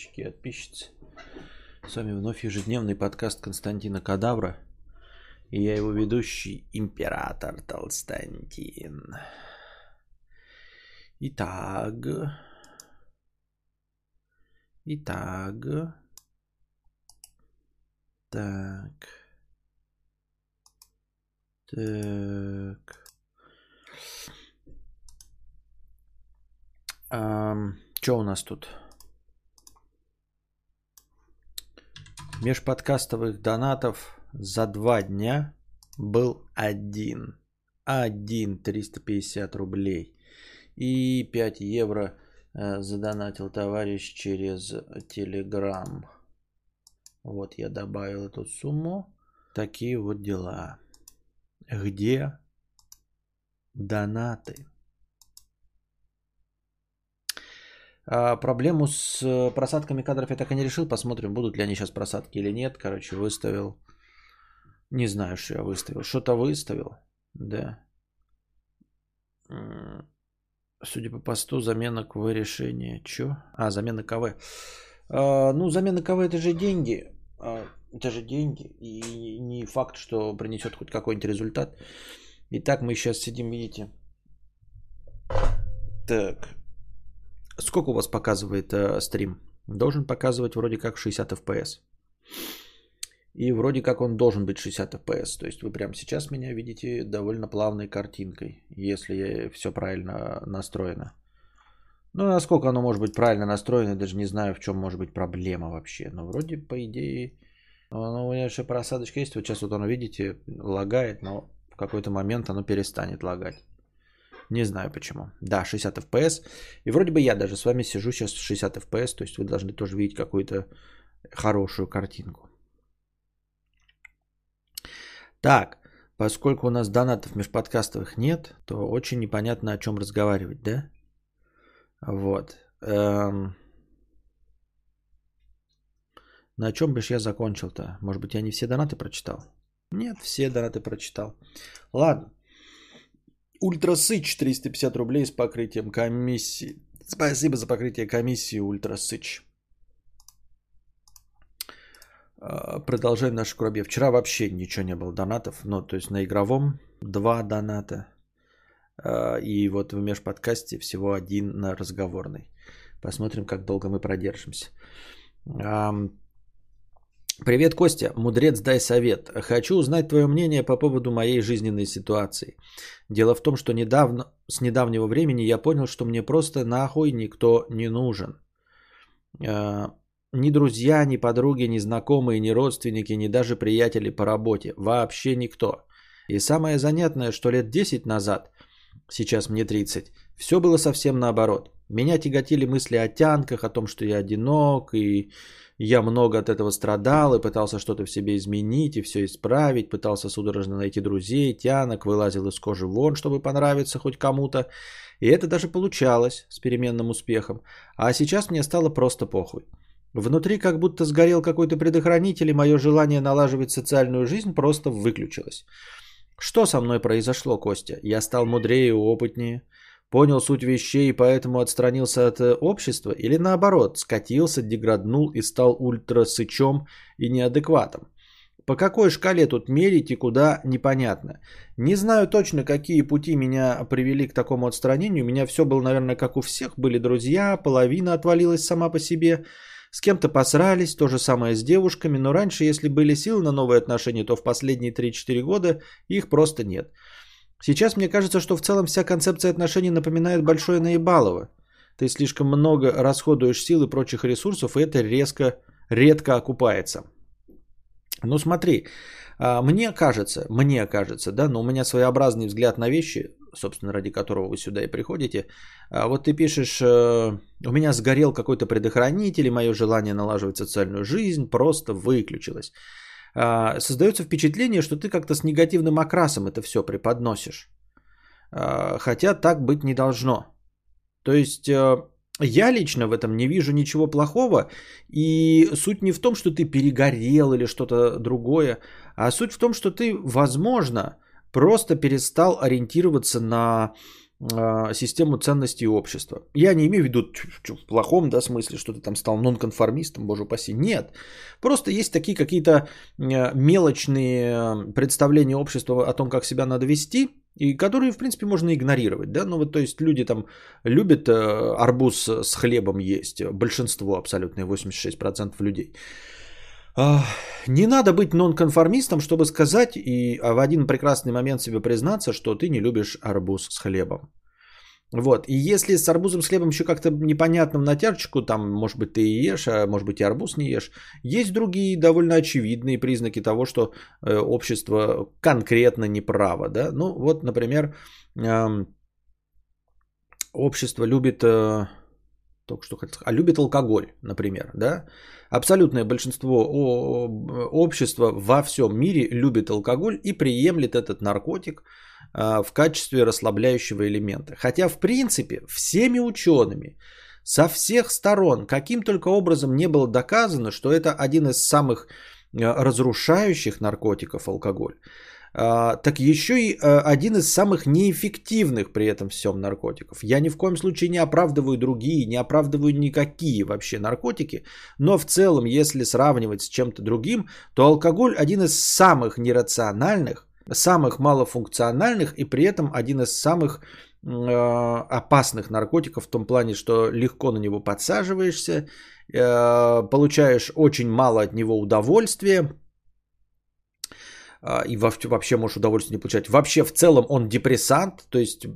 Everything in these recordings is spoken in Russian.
подписчики и подписчицы. С вами вновь ежедневный подкаст Константина Кадавра. И я его ведущий, император Толстантин. Итак. Итак. Так. Так. Что у нас тут? Межподкастовых донатов за два дня был один. Один 350 рублей. И 5 евро э, задонатил товарищ через Телеграм. Вот я добавил эту сумму. Такие вот дела. Где донаты? А, проблему с э, просадками кадров я так и не решил. Посмотрим, будут ли они сейчас просадки или нет. Короче, выставил. Не знаю, что я выставил. Что-то выставил. Да. Судя по посту, замена КВ решения. Че? А, замена КВ. А, ну, замена КВ это же деньги. А, это же деньги. И не факт, что принесет хоть какой-нибудь результат. Итак, мы сейчас сидим, видите. Так, Сколько у вас показывает э, стрим? Должен показывать вроде как 60 FPS. И вроде как он должен быть 60 FPS. То есть вы прямо сейчас меня видите довольно плавной картинкой, если все правильно настроено. Ну, насколько оно может быть правильно настроено, даже не знаю, в чем может быть проблема вообще. Но вроде, по идее, ну, у меня еще просадочка есть. Вот сейчас вот оно, видите, лагает, но в какой-то момент оно перестанет лагать. Не знаю почему. Да, 60 FPS. И вроде бы я даже с вами сижу сейчас 60 FPS, то есть вы должны тоже видеть какую-то хорошую картинку. Так, поскольку у нас донатов межподкастовых нет, то очень непонятно о чем разговаривать, да? Вот. Эм... На чем бы я закончил-то? Может быть, я не все донаты прочитал? Нет, все донаты прочитал. Ладно. Ультрасыч 350 рублей с покрытием комиссии. Спасибо за покрытие комиссии, Ультрасыч. А, продолжаем нашу коробье. Вчера вообще ничего не было донатов. Ну, то есть на игровом два доната. А, и вот в межподкасте всего один на разговорный. Посмотрим, как долго мы продержимся. Привет, Костя. Мудрец, дай совет. Хочу узнать твое мнение по поводу моей жизненной ситуации. Дело в том, что недавно, с недавнего времени я понял, что мне просто нахуй никто не нужен. Э, ни друзья, ни подруги, ни знакомые, ни родственники, ни даже приятели по работе. Вообще никто. И самое занятное, что лет 10 назад, сейчас мне 30, все было совсем наоборот. Меня тяготили мысли о тянках, о том, что я одинок и я много от этого страдал и пытался что-то в себе изменить и все исправить, пытался судорожно найти друзей, тянок, вылазил из кожи вон, чтобы понравиться хоть кому-то. И это даже получалось с переменным успехом. А сейчас мне стало просто похуй. Внутри как будто сгорел какой-то предохранитель, и мое желание налаживать социальную жизнь просто выключилось. Что со мной произошло, Костя? Я стал мудрее и опытнее – Понял суть вещей и поэтому отстранился от э, общества? Или наоборот, скатился, деграднул и стал ультрасычом и неадекватом? По какой шкале тут мерить и куда, непонятно. Не знаю точно, какие пути меня привели к такому отстранению. У меня все было, наверное, как у всех. Были друзья, половина отвалилась сама по себе. С кем-то посрались, то же самое с девушками. Но раньше, если были силы на новые отношения, то в последние 3-4 года их просто нет. Сейчас мне кажется, что в целом вся концепция отношений напоминает большое наебалово. Ты слишком много расходуешь сил и прочих ресурсов, и это резко, редко окупается. Ну смотри, а, мне кажется, мне кажется, да, но у меня своеобразный взгляд на вещи, собственно, ради которого вы сюда и приходите. А, вот ты пишешь, э, у меня сгорел какой-то предохранитель, и мое желание налаживать социальную жизнь просто выключилось. А, создается впечатление, что ты как-то с негативным окрасом это все преподносишь. А, хотя так быть не должно. То есть э, я лично в этом не вижу ничего плохого. И суть не в том, что ты перегорел или что-то другое, а суть в том, что ты, возможно, просто перестал ориентироваться на систему ценностей общества. Я не имею в виду в плохом да, смысле, что ты там стал нонконформистом, боже упаси. Нет. Просто есть такие какие-то э, мелочные представления общества о том, как себя надо вести, и которые, в принципе, можно игнорировать. Да? Ну, вот, то есть люди там любят арбуз с хлебом есть. Большинство, абсолютно 86% людей. Не надо быть нонконформистом, чтобы сказать и в один прекрасный момент себе признаться, что ты не любишь арбуз с хлебом. Вот. И если с арбузом с хлебом еще как-то непонятно в натяжечку, там, может быть, ты и ешь, а может быть, и арбуз не ешь, есть другие довольно очевидные признаки того, что э, общество конкретно неправо. Да? Ну, вот, например, общество любит, э, только что хотел сказать, а любит алкоголь, например, да? Абсолютное большинство общества во всем мире любит алкоголь и приемлет этот наркотик а, в качестве расслабляющего элемента. Хотя, в принципе, всеми учеными со всех сторон, каким только образом не было доказано, что это один из самых а, разрушающих наркотиков алкоголь, так еще и один из самых неэффективных при этом всем наркотиков. Я ни в коем случае не оправдываю другие, не оправдываю никакие вообще наркотики, но в целом, если сравнивать с чем-то другим, то алкоголь один из самых нерациональных, самых малофункциональных и при этом один из самых э, опасных наркотиков в том плане, что легко на него подсаживаешься, э, получаешь очень мало от него удовольствия, э, и вообще можешь удовольствие не получать. Вообще в целом он депрессант, то есть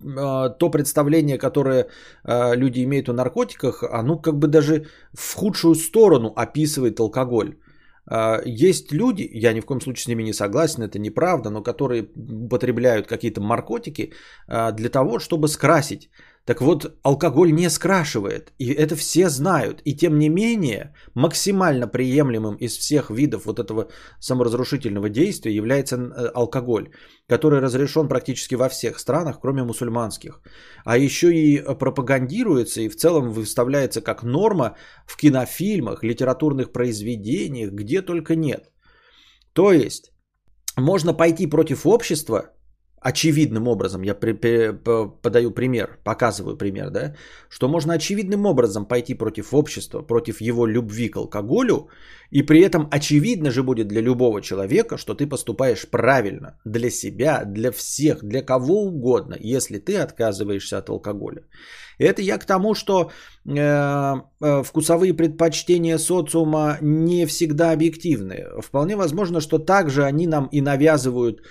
то представление, которое люди имеют о наркотиках, оно как бы даже в худшую сторону описывает алкоголь. А, есть люди, я ни в коем случае с ними не согласен, это неправда, но которые употребляют какие-то наркотики а, для того, чтобы скрасить так вот, алкоголь не скрашивает, и это все знают. И тем не менее, максимально приемлемым из всех видов вот этого саморазрушительного действия является э, алкоголь, который разрешен практически во всех странах, кроме мусульманских. А еще и пропагандируется и в целом выставляется как норма в кинофильмах, литературных произведениях, где только нет. То есть, можно пойти против общества, очевидным образом, я при, при, подаю пример, показываю пример, да, что можно очевидным образом пойти против общества, против его любви к алкоголю, и при этом очевидно же будет для любого человека, что ты поступаешь правильно для себя, для всех, для кого угодно, если ты отказываешься от алкоголя. Это я к тому, что э, э, вкусовые предпочтения социума не всегда объективны. Вполне возможно, что также они нам и навязывают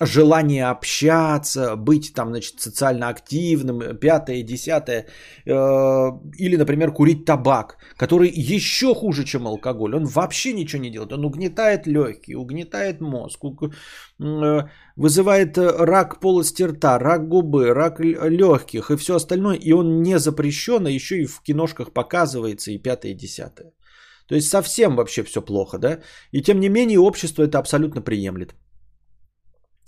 желание общаться, быть там, значит, социально активным, пятое, десятое, э, или, например, курить табак, который еще хуже, чем алкоголь. Он вообще ничего не делает, он угнетает легкие, угнетает мозг, э, вызывает рак полости рта, рак губы, рак легких и все остальное, и он не запрещен, а еще и в киношках показывается и пятое, и десятое. То есть совсем вообще все плохо, да? И тем не менее общество это абсолютно приемлет.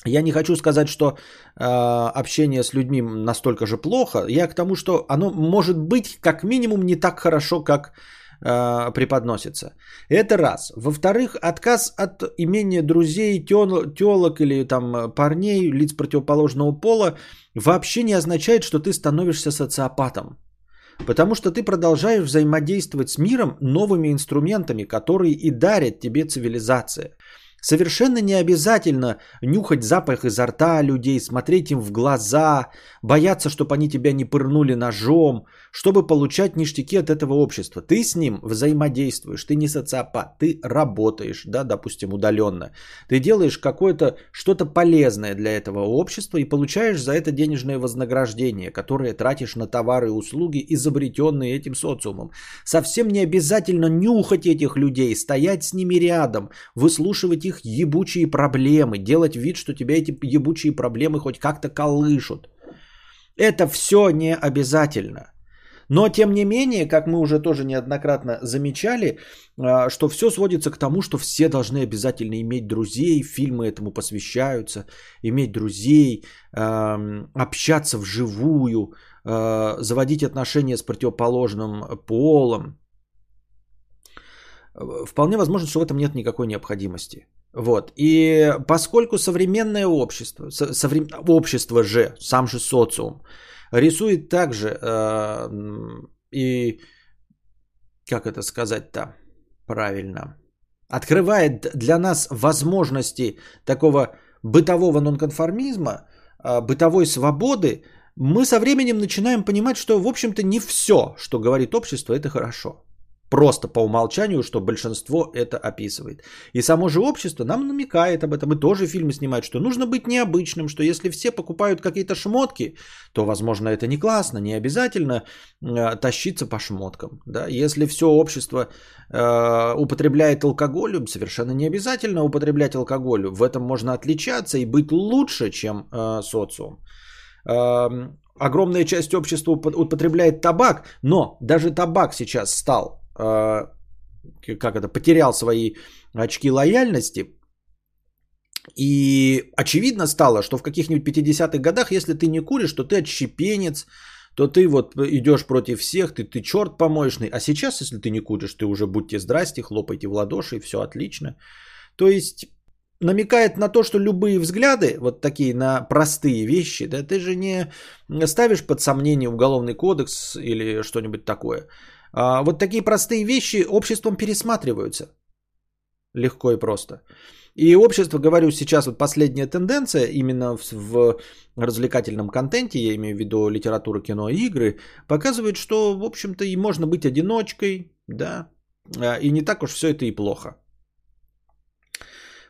Я не хочу сказать, что э, общение с людьми настолько же плохо. Я к тому, что оно может быть как минимум не так хорошо, как э, преподносится. Это раз. Во-вторых, отказ от имения друзей, телок или там парней, лиц противоположного пола вообще не означает, что ты становишься социопатом. Потому что ты продолжаешь взаимодействовать с миром новыми инструментами, которые и дарят тебе цивилизация. Совершенно не обязательно нюхать запах изо рта людей, смотреть им в глаза, бояться, чтобы они тебя не пырнули ножом, чтобы получать ништяки от этого общества. Ты с ним взаимодействуешь, ты не социопат, ты работаешь, да, допустим, удаленно. Ты делаешь какое-то что-то полезное для этого общества и получаешь за это денежное вознаграждение, которое тратишь на товары и услуги, изобретенные этим социумом. Совсем не обязательно нюхать этих людей, стоять с ними рядом, выслушивать их ебучие проблемы, делать вид, что тебя эти ебучие проблемы хоть как-то колышут. Это все не обязательно. Но тем не менее, как мы уже тоже неоднократно замечали, а, что все сводится к тому, что все должны обязательно иметь друзей, фильмы этому посвящаются, иметь друзей, общаться вживую, а, заводить отношения с противоположным полом. Вполне возможно, что в этом нет никакой необходимости. Вот. И поскольку современное общество, соврем... общество же, сам же социум, рисует также э, и, как это сказать-то правильно, открывает для нас возможности такого бытового нонконформизма, э, бытовой свободы, мы со временем начинаем понимать, что, в общем-то, не все, что говорит общество, это хорошо. Просто по умолчанию, что большинство это описывает. И само же общество нам намекает об этом, и тоже фильмы снимают, что нужно быть необычным, что если все покупают какие-то шмотки, то, возможно, это не классно, не обязательно э, тащиться по шмоткам. Да? Если все общество э, употребляет алкоголь, совершенно не обязательно употреблять алкоголь. В этом можно отличаться и быть лучше, чем э, социум. Э, огромная часть общества употребляет табак, но даже табак сейчас стал как это, потерял свои очки лояльности. И очевидно стало, что в каких-нибудь 50-х годах, если ты не куришь, то ты отщепенец, то ты вот идешь против всех, ты, ты черт помоечный. А сейчас, если ты не куришь, ты уже будьте здрасте, хлопайте в ладоши, и все отлично. То есть намекает на то, что любые взгляды, вот такие на простые вещи, да, ты же не ставишь под сомнение уголовный кодекс или что-нибудь такое. А, вот такие простые вещи обществом пересматриваются. Легко и просто. И общество, говорю сейчас, вот последняя тенденция именно в, в развлекательном контенте, я имею в виду литературу, кино и игры, показывает, что, в общем-то, и можно быть одиночкой, да, а, и не так уж все это и плохо.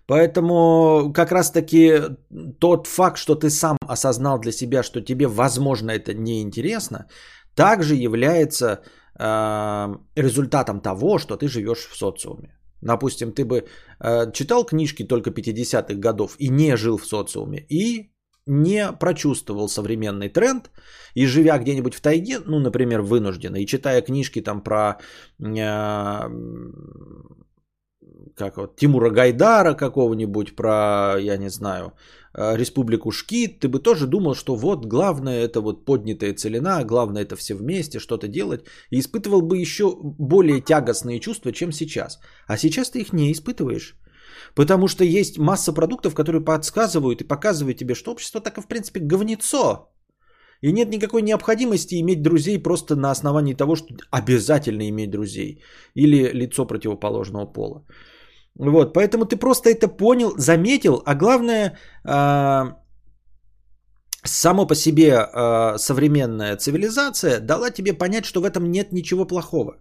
Поэтому как раз-таки тот факт, что ты сам осознал для себя, что тебе, возможно, это неинтересно, также является результатом того, что ты живешь в социуме. Допустим, ты бы э, читал книжки только 50-х годов и не жил в социуме, и не прочувствовал современный тренд, и живя где-нибудь в тайге, ну, например, вынужденно, и читая книжки там про э, как вот, Тимура Гайдара какого-нибудь, про, я не знаю, республику Шкит, ты бы тоже думал, что вот главное это вот поднятая целина, главное это все вместе что-то делать, и испытывал бы еще более тягостные чувства, чем сейчас. А сейчас ты их не испытываешь. Потому что есть масса продуктов, которые подсказывают и показывают тебе, что общество так и в принципе говнецо. И нет никакой необходимости иметь друзей просто на основании того, что обязательно иметь друзей. Или лицо противоположного пола. Вот, поэтому ты просто это понял, заметил, а главное, э, само по себе э, современная цивилизация дала тебе понять, что в этом нет ничего плохого.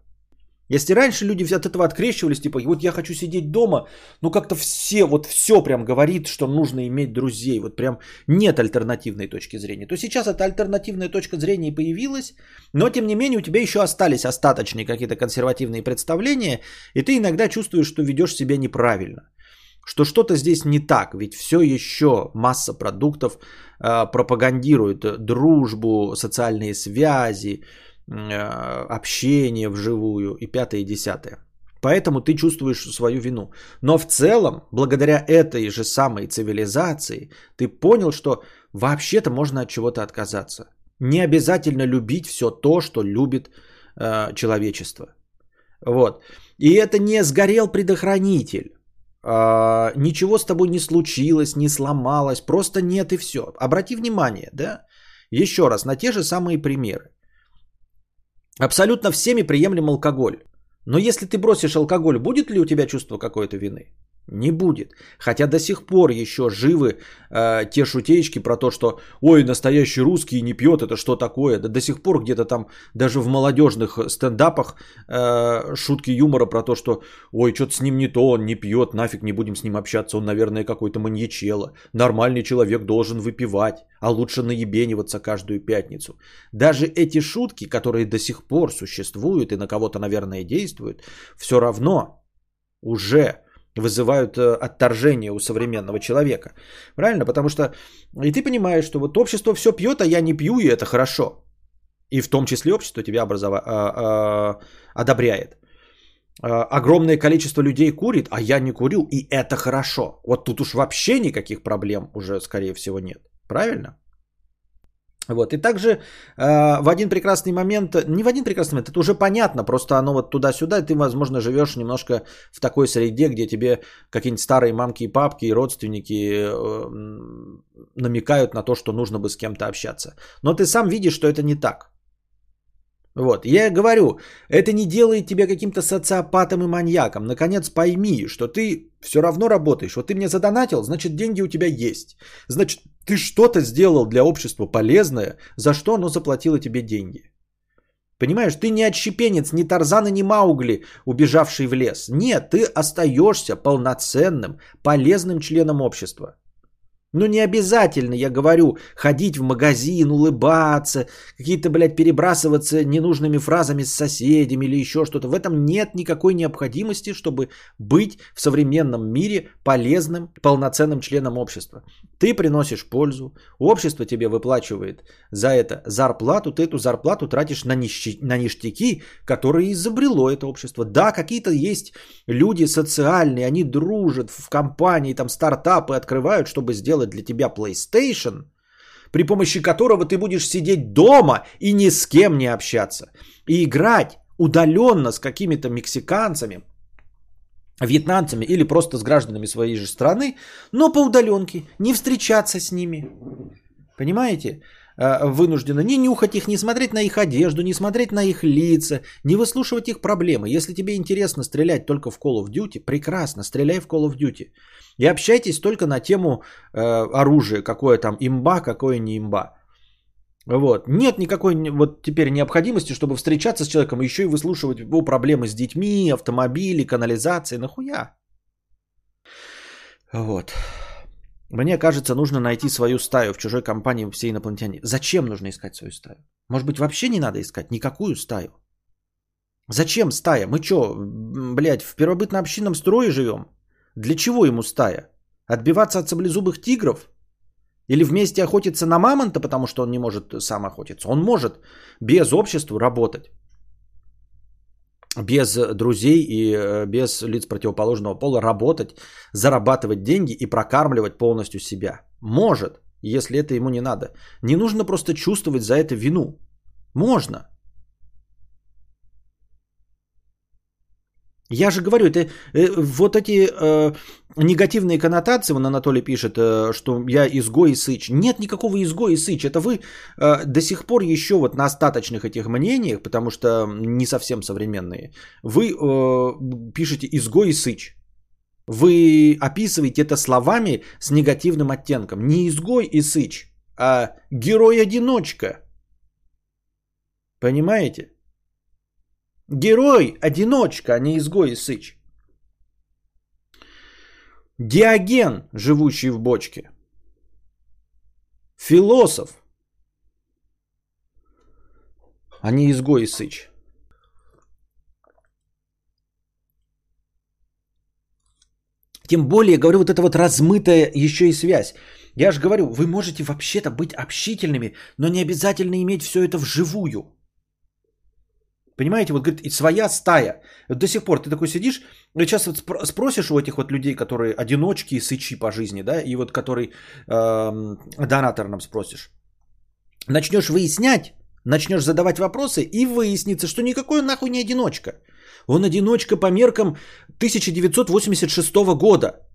Если раньше люди от этого открещивались, типа, вот я хочу сидеть дома, ну как-то все, вот все прям говорит, что нужно иметь друзей, вот прям нет альтернативной точки зрения, то сейчас эта альтернативная точка зрения появилась, но тем не менее у тебя еще остались остаточные какие-то консервативные представления, и ты иногда чувствуешь, что ведешь себя неправильно, что что-то здесь не так, ведь все еще масса продуктов э, пропагандирует дружбу, социальные связи, общение вживую и пятое и десятое. Поэтому ты чувствуешь свою вину. Но в целом, благодаря этой же самой цивилизации, ты понял, что вообще-то можно от чего-то отказаться. Не обязательно любить все то, что любит э, человечество. Вот. И это не сгорел предохранитель. Э, ничего с тобой не случилось, не сломалось, просто нет и все. Обрати внимание, да? Еще раз, на те же самые примеры. Абсолютно всеми приемлем алкоголь. Но если ты бросишь алкоголь, будет ли у тебя чувство какой-то вины? Не будет. Хотя до сих пор еще живы э, те шутеечки про то, что ой, настоящий русский не пьет, это что такое? Да до сих пор где-то там даже в молодежных стендапах э, шутки юмора про то, что ой, что-то с ним не то, он не пьет, нафиг не будем с ним общаться, он, наверное, какой-то маньячело. Нормальный человек должен выпивать, а лучше наебениваться каждую пятницу. Даже эти шутки, которые до сих пор существуют и на кого-то, наверное, действуют, все равно уже вызывают э, отторжение у современного человека. Правильно? Потому что и ты понимаешь, что вот общество все пьет, а я не пью, и это хорошо. И в том числе общество тебя образова... а, а, одобряет. А, огромное количество людей курит, а я не курю, и это хорошо. Вот тут уж вообще никаких проблем уже, скорее всего, нет. Правильно? Вот. И также э, в один прекрасный момент, не в один прекрасный момент, это уже понятно, просто оно вот туда-сюда, ты, возможно, живешь немножко в такой среде, где тебе какие-нибудь старые мамки и папки и родственники э, намекают на то, что нужно бы с кем-то общаться. Но ты сам видишь, что это не так. Вот, я говорю, это не делает тебя каким-то социопатом и маньяком. Наконец пойми, что ты все равно работаешь. Вот ты мне задонатил, значит деньги у тебя есть. Значит, ты что-то сделал для общества полезное, за что оно заплатило тебе деньги. Понимаешь, ты не отщепенец, ни Тарзан и ни Маугли, убежавший в лес. Нет, ты остаешься полноценным, полезным членом общества. Ну не обязательно, я говорю, ходить в магазин, улыбаться, какие-то, блядь, перебрасываться ненужными фразами с соседями или еще что-то. В этом нет никакой необходимости, чтобы быть в современном мире полезным, полноценным членом общества. Ты приносишь пользу, общество тебе выплачивает за это зарплату, ты эту зарплату тратишь на, нищи, на ништяки, которые изобрело это общество. Да, какие-то есть люди социальные, они дружат в компании, там стартапы открывают, чтобы сделать для тебя PlayStation, при помощи которого ты будешь сидеть дома и ни с кем не общаться. И играть удаленно с какими-то мексиканцами, вьетнамцами или просто с гражданами своей же страны, но по удаленке, не встречаться с ними. Понимаете? А, вынуждена не нюхать их, не смотреть на их одежду, не смотреть на их лица, не выслушивать их проблемы. Если тебе интересно стрелять только в Call of Duty, прекрасно, стреляй в Call of Duty. И общайтесь только на тему э, оружия, какое там имба, какое не имба. Вот. Нет никакой вот теперь необходимости, чтобы встречаться с человеком, еще и выслушивать его проблемы с детьми, автомобили, канализацией. Нахуя? Вот. Мне кажется, нужно найти свою стаю в чужой компании все инопланетяне. Зачем нужно искать свою стаю? Может быть, вообще не надо искать никакую стаю? Зачем стая? Мы что, блядь, в первобытно-общинном строе живем? Для чего ему стая? Отбиваться от саблезубых тигров? Или вместе охотиться на мамонта, потому что он не может сам охотиться? Он может без общества работать. Без друзей и э, без лиц противоположного пола работать, зарабатывать деньги и прокармливать полностью себя. Может, если это ему не надо. Не нужно просто чувствовать за это вину. Можно. Я же говорю, это э, вот эти э, негативные коннотации, вон Анатолий пишет, э, что я изгой и сыч. Нет никакого изгоя и сыч. Это вы э, до сих пор еще вот на остаточных этих мнениях, потому что не совсем современные, вы э, пишете изгой и сыч. Вы описываете это словами с негативным оттенком. Не изгой и сыч, а герой-одиночка. Понимаете? Герой, одиночка, а не изгой и сыч. Диоген, живущий в бочке. Философ, а не изгой и сыч. Тем более, говорю, вот эта вот размытая еще и связь. Я же говорю, вы можете вообще-то быть общительными, но не обязательно иметь все это вживую. Понимаете, вот говорит, и своя стая. До сих пор ты такой сидишь, и сейчас вот спросишь у этих вот людей, которые одиночки и сычи по жизни, да, и вот который э, донатор нам спросишь. Начнешь выяснять, начнешь задавать вопросы, и выяснится, что никакой он нахуй не одиночка. Он одиночка по меркам 1986 года.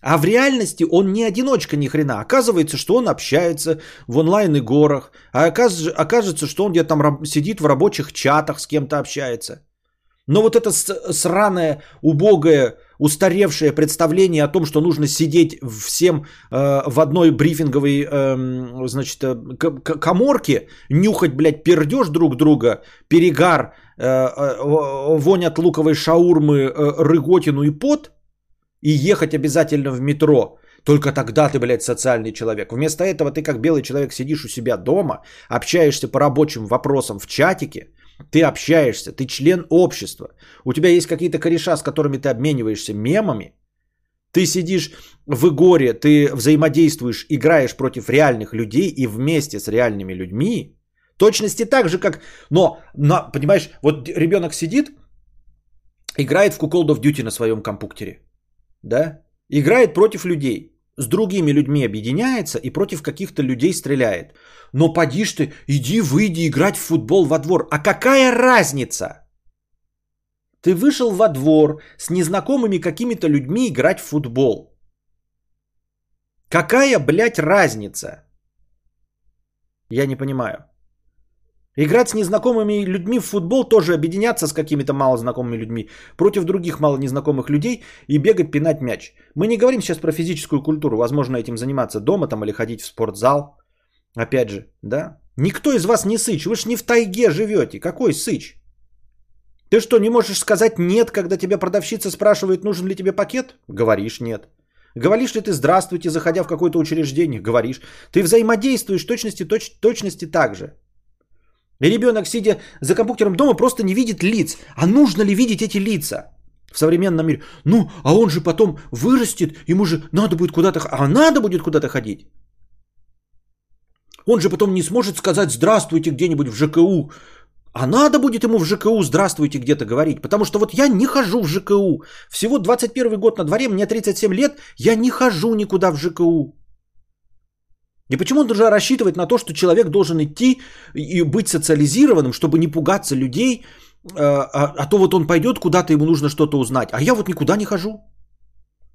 А в реальности он не одиночка ни хрена. Оказывается, что он общается в онлайн-играх. А окажется, что он где-то там сидит в рабочих чатах, с кем-то общается. Но вот это сраное, убогое, устаревшее представление о том, что нужно сидеть всем э, в одной брифинговой, э, значит, коморке, нюхать, блядь, пердеж друг друга, перегар, э, э, вонь от луковой шаурмы, э, рыготину и пот – и ехать обязательно в метро. Только тогда ты, блядь, социальный человек. Вместо этого ты как белый человек сидишь у себя дома, общаешься по рабочим вопросам в чатике, ты общаешься, ты член общества. У тебя есть какие-то кореша, с которыми ты обмениваешься мемами. Ты сидишь в игоре, ты взаимодействуешь, играешь против реальных людей и вместе с реальными людьми. Точности так же, как... Но, но понимаешь, вот ребенок сидит, играет в Call of Duty на своем компьютере да, играет против людей. с другими людьми объединяется и против каких-то людей стреляет. Но поди ж ты, иди выйди играть в футбол во двор. А какая разница? Ты вышел во двор с незнакомыми какими-то людьми играть в футбол. Какая, блядь, разница? Я не понимаю. Играть с незнакомыми людьми в футбол тоже объединяться с какими-то малознакомыми людьми против других мало незнакомых людей и бегать, пинать мяч. Мы не говорим сейчас про физическую культуру, возможно этим заниматься дома там или ходить в спортзал. Опять же, да? Никто из вас не сыч, вы ж не в тайге живете. Какой сыч? Ты что, не можешь сказать нет, когда тебя продавщица спрашивает, нужен ли тебе пакет? Говоришь нет. Говоришь ли ты здравствуйте, заходя в какое-то учреждение? Говоришь. Ты взаимодействуешь точности, точ, точности так же. И ребенок, сидя за компьютером дома, просто не видит лиц. А нужно ли видеть эти лица в современном мире? Ну, а он же потом вырастет, ему же надо будет куда-то... А надо будет куда-то ходить. Он же потом не сможет сказать здравствуйте где-нибудь в ЖКУ. А надо будет ему в ЖКУ здравствуйте где-то говорить. Потому что вот я не хожу в ЖКУ. Всего 21 год на дворе, мне 37 лет, я не хожу никуда в ЖКУ. И почему должен рассчитывать на то, что человек должен идти и быть социализированным, чтобы не пугаться людей, а, а, а то вот он пойдет куда-то, ему нужно что-то узнать, а я вот никуда не хожу.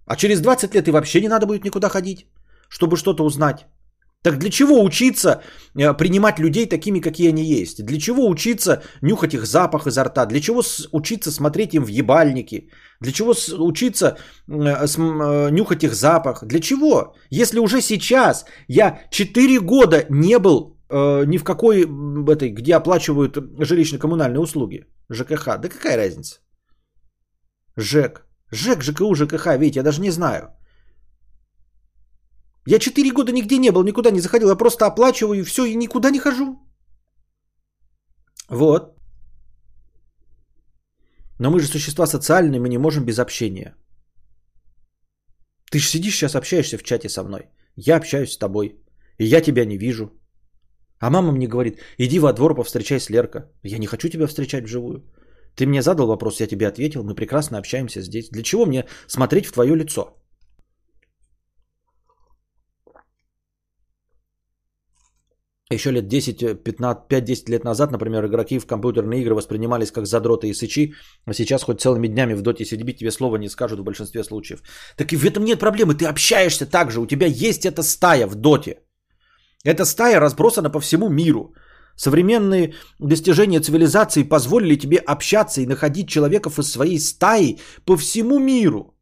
А через 20 лет и вообще не надо будет никуда ходить, чтобы что-то узнать. Так для чего учиться э, принимать людей такими, какие они есть? Для чего учиться нюхать их запах изо рта? Для чего учиться смотреть им в ебальники? Для чего учиться э, э, нюхать их запах? Для чего? Если уже сейчас я 4 года не был ни в какой этой, где оплачивают жилищно-коммунальные услуги. ЖКХ. Да какая разница? ЖЭК. ЖЭК, ЖКУ, ЖКХ, видите, я даже не знаю. Я 4 года нигде не был, никуда не заходил, я просто оплачиваю и все, и никуда не хожу. Вот. Но мы же существа социальные, мы не можем без общения. Ты же сидишь сейчас, общаешься в чате со мной. Я общаюсь с тобой. И я тебя не вижу. А мама мне говорит, иди во двор, повстречай с Лерка. Я не хочу тебя встречать вживую. Ты мне задал вопрос, я тебе ответил, мы прекрасно общаемся здесь. Для чего мне смотреть в твое лицо? Еще лет 10, 15, 5-10 лет назад, например, игроки в компьютерные игры воспринимались как задроты и сычи, а сейчас хоть целыми днями в доте сидеть тебе слова не скажут в большинстве случаев. Так и в этом нет проблемы, ты общаешься так же, у тебя есть эта стая в доте. Эта стая разбросана по всему миру. Современные достижения цивилизации позволили тебе общаться и находить человеков из своей стаи по всему миру.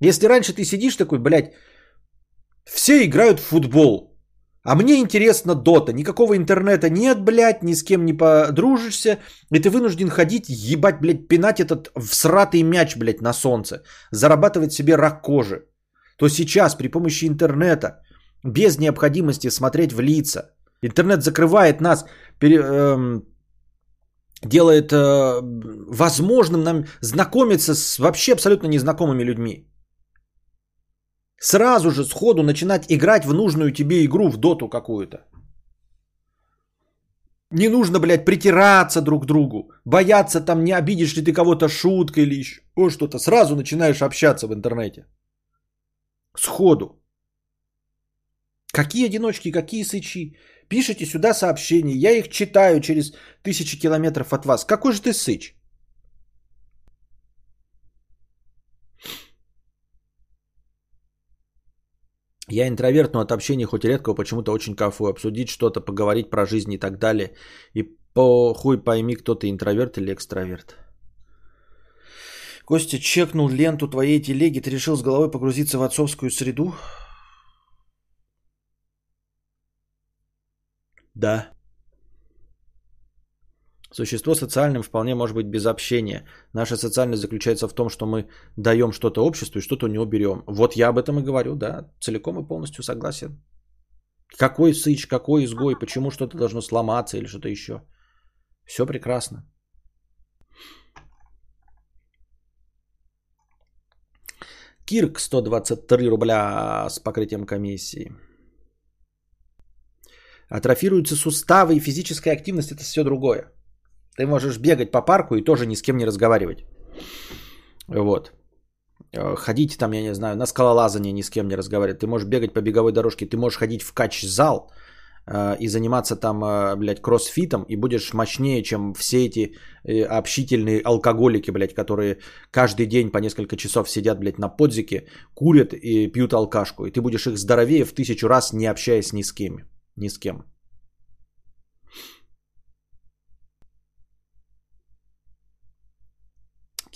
Если раньше ты сидишь такой, блядь, все играют в футбол, а мне интересно дота. Никакого интернета нет, блядь, ни с кем не подружишься. И ты вынужден ходить, ебать, блядь, пинать этот всратый мяч, блядь, на солнце. Зарабатывать себе рак кожи. То сейчас при помощи интернета, без необходимости смотреть в лица, интернет закрывает нас, пере, эм, делает э, возможным нам знакомиться с вообще абсолютно незнакомыми людьми. Сразу же сходу начинать играть в нужную тебе игру, в доту какую-то. Не нужно, блядь, притираться друг к другу, бояться там, не обидишь ли ты кого-то шуткой или еще что-то. Сразу начинаешь общаться в интернете. Сходу. Какие одиночки, какие сычи? Пишите сюда сообщения, я их читаю через тысячи километров от вас. Какой же ты сыч? Я интроверт, но от общения хоть и редкого почему-то очень кайфую. Обсудить что-то, поговорить про жизнь и так далее. И похуй пойми, кто ты интроверт или экстраверт. Костя чекнул ленту твоей телеги. Ты решил с головой погрузиться в отцовскую среду? Да. Существо социальным вполне может быть без общения. Наша социальность заключается в том, что мы даем что-то обществу и что-то у него берем. Вот я об этом и говорю, да, целиком и полностью согласен. Какой сыч, какой изгой, почему что-то должно сломаться или что-то еще. Все прекрасно. Кирк 123 рубля с покрытием комиссии. Атрофируются суставы и физическая активность это все другое. Ты можешь бегать по парку и тоже ни с кем не разговаривать. Вот. э, ходить там, я не знаю, на скалолазание ни с кем не разговаривать. Ты можешь бегать по беговой дорожке, ты можешь ходить в кач-зал э, и заниматься там, э, блядь, кроссфитом, и будешь мощнее, чем все эти общительные алкоголики, блядь, которые каждый день по несколько часов сидят, блядь, на подзике, курят и пьют алкашку. И ты будешь их здоровее в тысячу раз, не общаясь ни с кем. Ни с кем.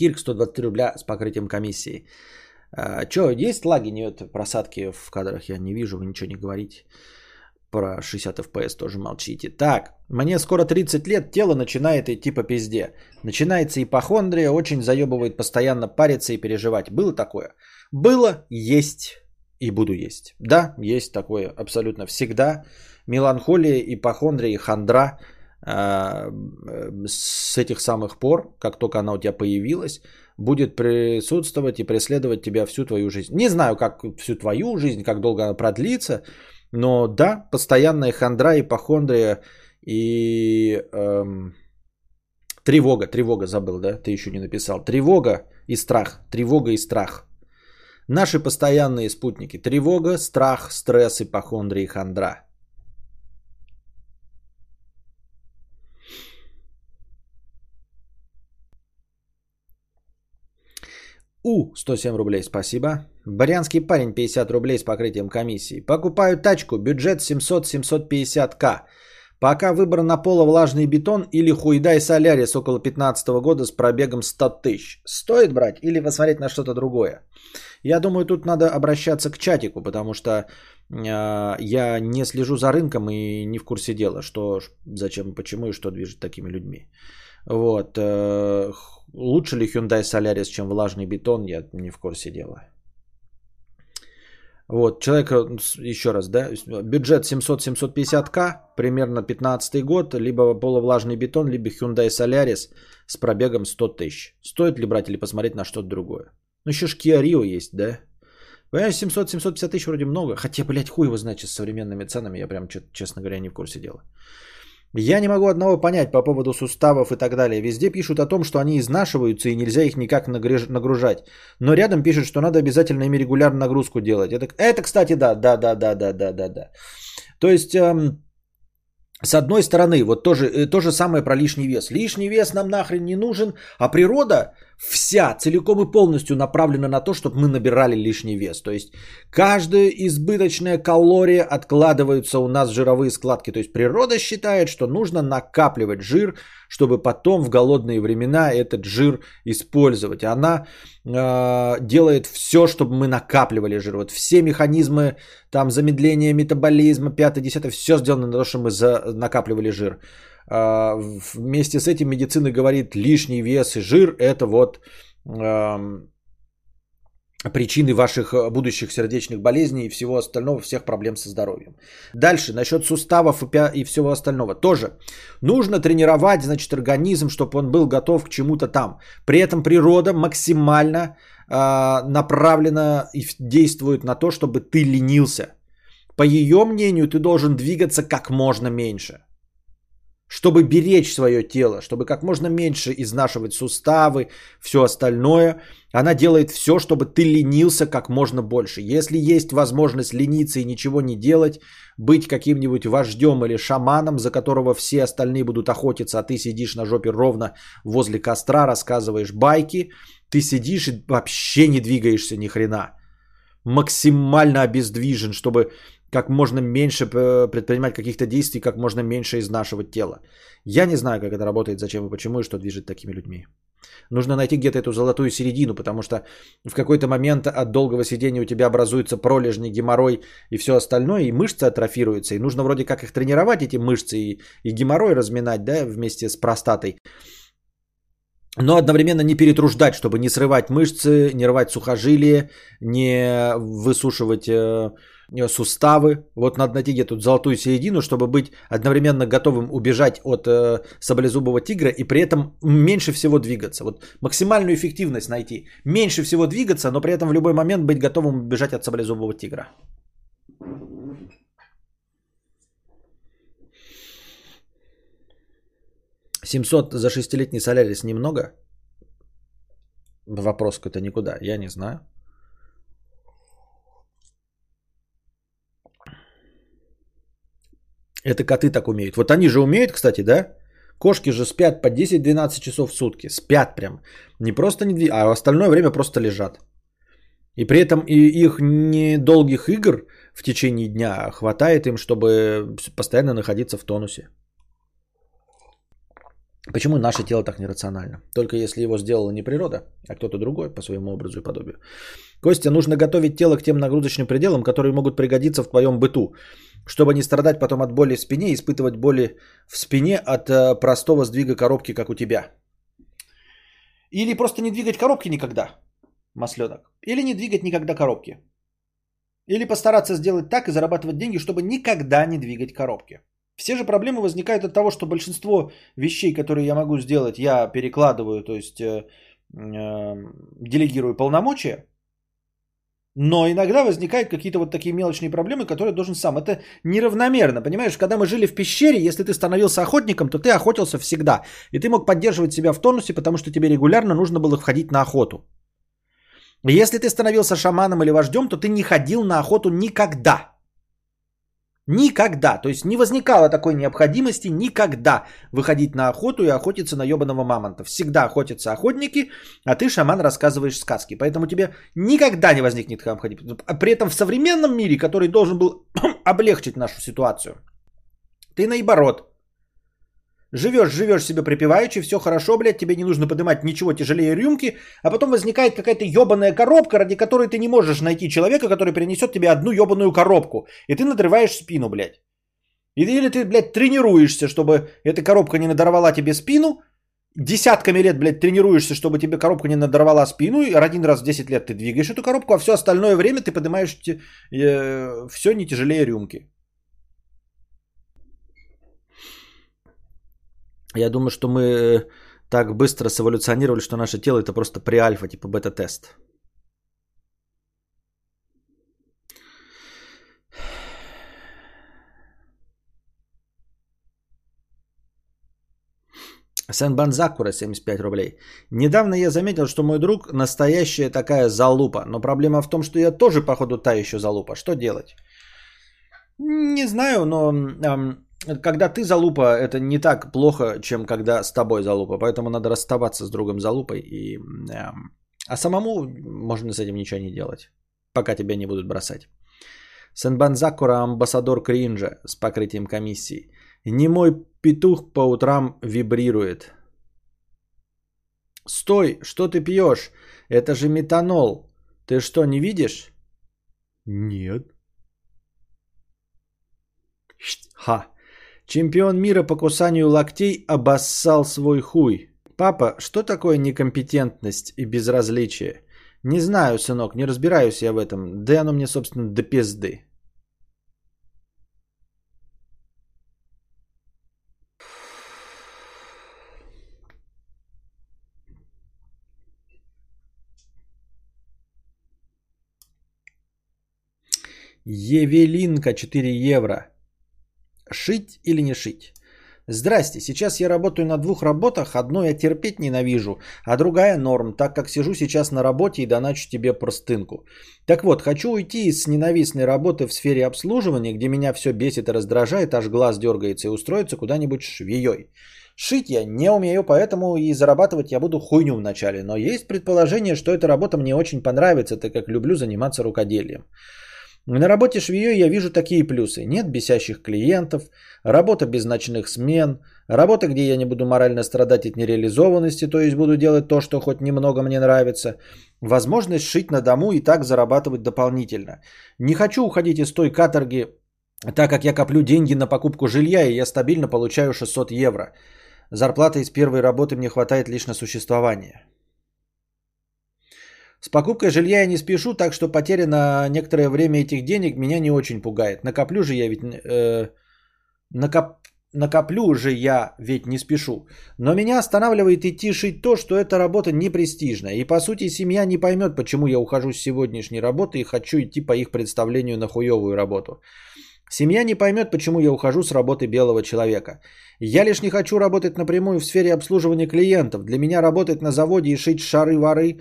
Кирк 123 рубля с покрытием комиссии. А, Че, есть лаги, нет просадки в кадрах? Я не вижу, вы ничего не говорите. Про 60 FPS тоже молчите. Так, мне скоро 30 лет, тело начинает идти по пизде. Начинается ипохондрия, очень заебывает постоянно париться и переживать. Было такое? Было, есть и буду есть. Да, есть такое абсолютно всегда. Меланхолия, ипохондрия и хандра – с этих самых пор, как только она у тебя появилась, будет присутствовать и преследовать тебя всю твою жизнь. Не знаю, как всю твою жизнь, как долго она продлится, но да, постоянная хандра, ипохондрия и эм, тревога, тревога забыл, да, ты еще не написал. Тревога и страх, тревога и страх. Наши постоянные спутники. Тревога, страх, стресс, ипохондрия и хандра. У 107 рублей, спасибо. Барянский парень 50 рублей с покрытием комиссии. Покупаю тачку, бюджет 700-750к. Пока выбор на поло влажный бетон или хуйдай солярис около 15 года с пробегом 100 тысяч. Стоит брать или посмотреть на что-то другое? Я думаю, тут надо обращаться к чатику, потому что э, я не слежу за рынком и не в курсе дела, что, зачем, почему и что движет такими людьми. Вот. Э, лучше ли Hyundai Solaris, чем влажный бетон, я не в курсе дела. Вот, человек, еще раз, да, бюджет 700-750к, примерно 15 год, либо полувлажный бетон, либо Hyundai Solaris с пробегом 100 тысяч. Стоит ли брать или посмотреть на что-то другое? Ну, еще ж Kia Rio есть, да? Понимаешь, 700-750 тысяч вроде много, хотя, блядь, хуй его знает, с современными ценами, я прям, честно говоря, не в курсе дела. Я не могу одного понять по поводу суставов и так далее. Везде пишут о том, что они изнашиваются и нельзя их никак нагружать. Но рядом пишут, что надо обязательно ими регулярно нагрузку делать. Это, это кстати, да, да, да, да, да, да, да, да. То есть, эм, с одной стороны, вот тоже, э, то же самое про лишний вес. Лишний вес нам нахрен не нужен, а природа вся целиком и полностью направлена на то, чтобы мы набирали лишний вес. То есть каждая избыточная калория откладывается у нас в жировые складки. То есть природа считает, что нужно накапливать жир, чтобы потом в голодные времена этот жир использовать. Она э, делает все, чтобы мы накапливали жир. Вот все механизмы там замедления метаболизма, 5-10, все сделано на то, чтобы мы за, накапливали жир. А, вместе с этим медицина говорит, лишний вес и жир – это вот причины ваших э, будущих сердечных болезней и всего остального, всех проблем со здоровьем. Дальше, насчет суставов и всего остального. Тоже нужно тренировать, значит, организм, чтобы он был готов к чему-то там. При этом природа максимально э, направлена и действует на то, чтобы ты ленился. По ее мнению, ты должен двигаться как можно меньше – чтобы беречь свое тело, чтобы как можно меньше изнашивать суставы, все остальное. Она делает все, чтобы ты ленился как можно больше. Если есть возможность лениться и ничего не делать, быть каким-нибудь вождем или шаманом, за которого все остальные будут охотиться, а ты сидишь на жопе ровно возле костра, рассказываешь байки, ты сидишь и вообще не двигаешься ни хрена. Максимально обездвижен, чтобы как можно меньше предпринимать каких-то действий, как можно меньше изнашивать тело. Я не знаю, как это работает, зачем и почему, и что движет такими людьми. Нужно найти где-то эту золотую середину, потому что в какой-то момент от долгого сидения у тебя образуются пролежни, геморрой и все остальное, и мышцы атрофируются, и нужно вроде как их тренировать, эти мышцы, и, и геморрой разминать, да, вместе с простатой. Но одновременно не перетруждать, чтобы не срывать мышцы, не рвать сухожилия, не высушивать э, суставы. Вот надо найти где-то золотую середину, чтобы быть одновременно готовым убежать от э, саблезубого тигра и при этом меньше всего двигаться. Вот максимальную эффективность найти. Меньше всего двигаться, но при этом в любой момент быть готовым убежать от саблезубого тигра. Семьсот за шестилетний солярис немного? Вопрос какой-то никуда. Я не знаю. Это коты так умеют. Вот они же умеют, кстати, да? Кошки же спят по 10-12 часов в сутки. Спят прям. Не просто не двигаются, а остальное время просто лежат. И при этом и их недолгих игр в течение дня хватает им, чтобы постоянно находиться в тонусе. Почему наше тело так нерационально? Только если его сделала не природа, а кто-то другой по своему образу и подобию. Костя, нужно готовить тело к тем нагрузочным пределам, которые могут пригодиться в твоем быту, чтобы не страдать потом от боли в спине и испытывать боли в спине от э, простого сдвига коробки, как у тебя. Или просто не двигать коробки никогда, масленок. Или не двигать никогда коробки. Или постараться сделать так и зарабатывать деньги, чтобы никогда не двигать коробки. Все же проблемы возникают от того, что большинство вещей, которые я могу сделать, я перекладываю, то есть э, э, делегирую полномочия. Но иногда возникают какие-то вот такие мелочные проблемы, которые должен сам. Это неравномерно, понимаешь? Когда мы жили в пещере, если ты становился охотником, то ты охотился всегда. И ты мог поддерживать себя в тонусе, потому что тебе регулярно нужно было входить на охоту. Если ты становился шаманом или вождем, то ты не ходил на охоту никогда. Никогда. То есть не возникало такой необходимости никогда выходить на охоту и охотиться на ебаного мамонта. Всегда охотятся охотники, а ты, шаман, рассказываешь сказки. Поэтому тебе никогда не возникнет необходимости. А при этом в современном мире, который должен был облегчить нашу ситуацию, ты наоборот Живешь, живешь себе припеваючи, все хорошо, блядь, тебе не нужно поднимать ничего тяжелее рюмки, а потом возникает какая-то ебаная коробка, ради которой ты не можешь найти человека, который принесет тебе одну ебаную коробку, и ты надрываешь спину, блядь. Или ты, блядь, тренируешься, чтобы эта коробка не надорвала тебе спину, десятками лет, блядь, тренируешься, чтобы тебе коробка не надорвала спину, и один раз в 10 лет ты двигаешь эту коробку, а все остальное время ты поднимаешь э, все не тяжелее рюмки. Я думаю, что мы э, так быстро сэволюционировали, что наше тело это просто преальфа, типа бета-тест. Сен-Бан Закура, 75 рублей. Недавно я заметил, что мой друг настоящая такая залупа. Но проблема в том, что я тоже, походу, та еще залупа. Что делать? Не знаю, но эм, когда ты залупа, это не так плохо, чем когда с тобой залупа. Поэтому надо расставаться с другом залупой. И, э, а самому можно с этим ничего не делать, пока тебя не будут бросать. Сенбан Закура, амбассадор кринжа с покрытием комиссии. Не мой петух по утрам вибрирует. Стой, что ты пьешь? Это же метанол. Ты что, не видишь? Нет. Ха. Чемпион мира по кусанию локтей обоссал свой хуй. Папа, что такое некомпетентность и безразличие? Не знаю, сынок, не разбираюсь я в этом. Да оно мне, собственно, до пизды. Евелинка 4 евро. Шить или не шить? Здрасте, сейчас я работаю на двух работах, одну я терпеть ненавижу, а другая норм, так как сижу сейчас на работе и доначу тебе простынку. Так вот, хочу уйти из ненавистной работы в сфере обслуживания, где меня все бесит и раздражает, аж глаз дергается и устроиться куда-нибудь швеей. Шить я не умею, поэтому и зарабатывать я буду хуйню вначале, но есть предположение, что эта работа мне очень понравится, так как люблю заниматься рукоделием. На работе швеей я вижу такие плюсы. Нет бесящих клиентов, работа без ночных смен, работа, где я не буду морально страдать от нереализованности, то есть буду делать то, что хоть немного мне нравится. Возможность шить на дому и так зарабатывать дополнительно. Не хочу уходить из той каторги, так как я коплю деньги на покупку жилья и я стабильно получаю 600 евро. Зарплата из первой работы мне хватает лишь на существование. С покупкой жилья я не спешу, так что потеря на некоторое время этих денег меня не очень пугает. Накоплю же я ведь... Э, накоп, накоплю же я ведь не спешу. Но меня останавливает идти шить то, что эта работа не престижная. И по сути семья не поймет, почему я ухожу с сегодняшней работы и хочу идти по их представлению на хуевую работу. Семья не поймет, почему я ухожу с работы белого человека. Я лишь не хочу работать напрямую в сфере обслуживания клиентов. Для меня работать на заводе и шить шары-вары,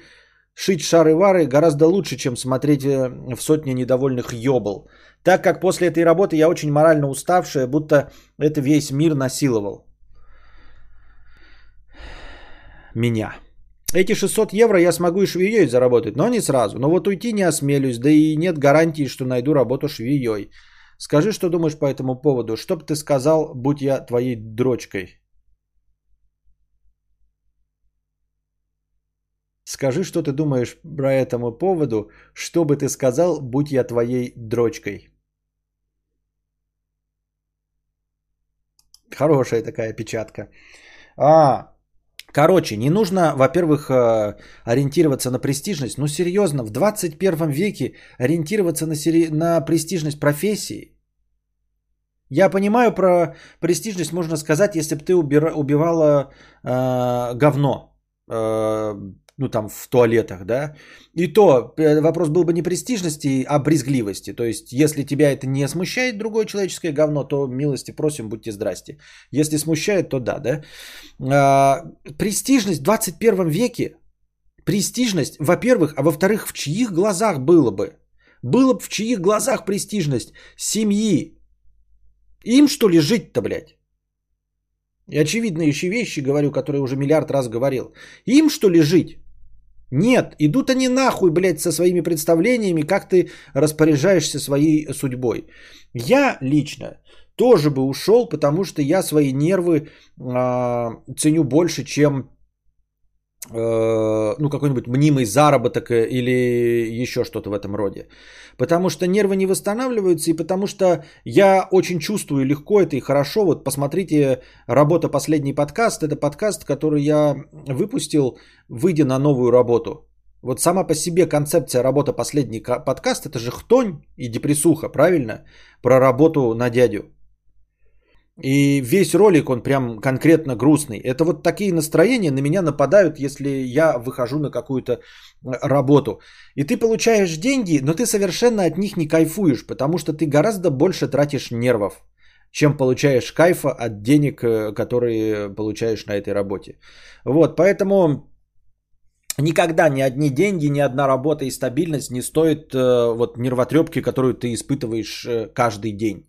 шить шары-вары гораздо лучше, чем смотреть э, в сотни недовольных ёбл. Так как после этой работы я очень морально уставшая, будто это весь мир насиловал. Меня. Эти 600 евро я смогу и швеей заработать, но не сразу. Но вот уйти не осмелюсь, да и нет гарантии, что найду работу швеей. Скажи, что думаешь по этому поводу. Что бы ты сказал, будь я твоей дрочкой? Скажи, что ты думаешь про этому поводу. Что бы ты сказал, будь я твоей дрочкой? Хорошая такая печатка. А, короче, не нужно, во-первых, э, ориентироваться на престижность. Ну, серьезно, в 21 веке ориентироваться на, сери... на престижность профессии. Я понимаю, про престижность можно сказать, если бы ты убира... убивала э, говно. Э, ну там в туалетах, да, и то э, вопрос был бы не престижности, а брезгливости. То есть, если тебя это не смущает другое человеческое говно, то милости просим, будьте здрасте. Если смущает, то да, да. А, престижность в 21 веке, престижность, во-первых, а во-вторых, в чьих глазах было бы? Было бы в чьих глазах престижность? Семьи. Им что ли жить-то, блядь? И очевидные еще вещи говорю, которые уже миллиард раз говорил. Им что ли жить? Нет, идут они нахуй, блядь, со своими представлениями, как ты распоряжаешься своей судьбой. Я лично тоже бы ушел, потому что я свои нервы э, ценю больше, чем ну, какой-нибудь мнимый заработок э, или еще что-то в этом роде. Потому что нервы не восстанавливаются, и потому что я очень чувствую легко это и хорошо. Вот посмотрите, работа «Последний подкаст» – это подкаст, который я выпустил, выйдя на новую работу. Вот сама по себе концепция работа «Последний подкаст» – это же хтонь и депрессуха, правильно? Про работу на дядю. И весь ролик, он прям конкретно грустный. Это вот такие настроения на меня нападают, если я выхожу на какую-то э, работу. И ты получаешь деньги, но ты совершенно от них не кайфуешь, потому что ты гораздо больше тратишь нервов, чем получаешь кайфа от денег, э, которые получаешь на этой работе. Вот, поэтому никогда ни одни деньги, ни одна работа и стабильность не стоит э, вот нервотрепки, которую ты испытываешь каждый день.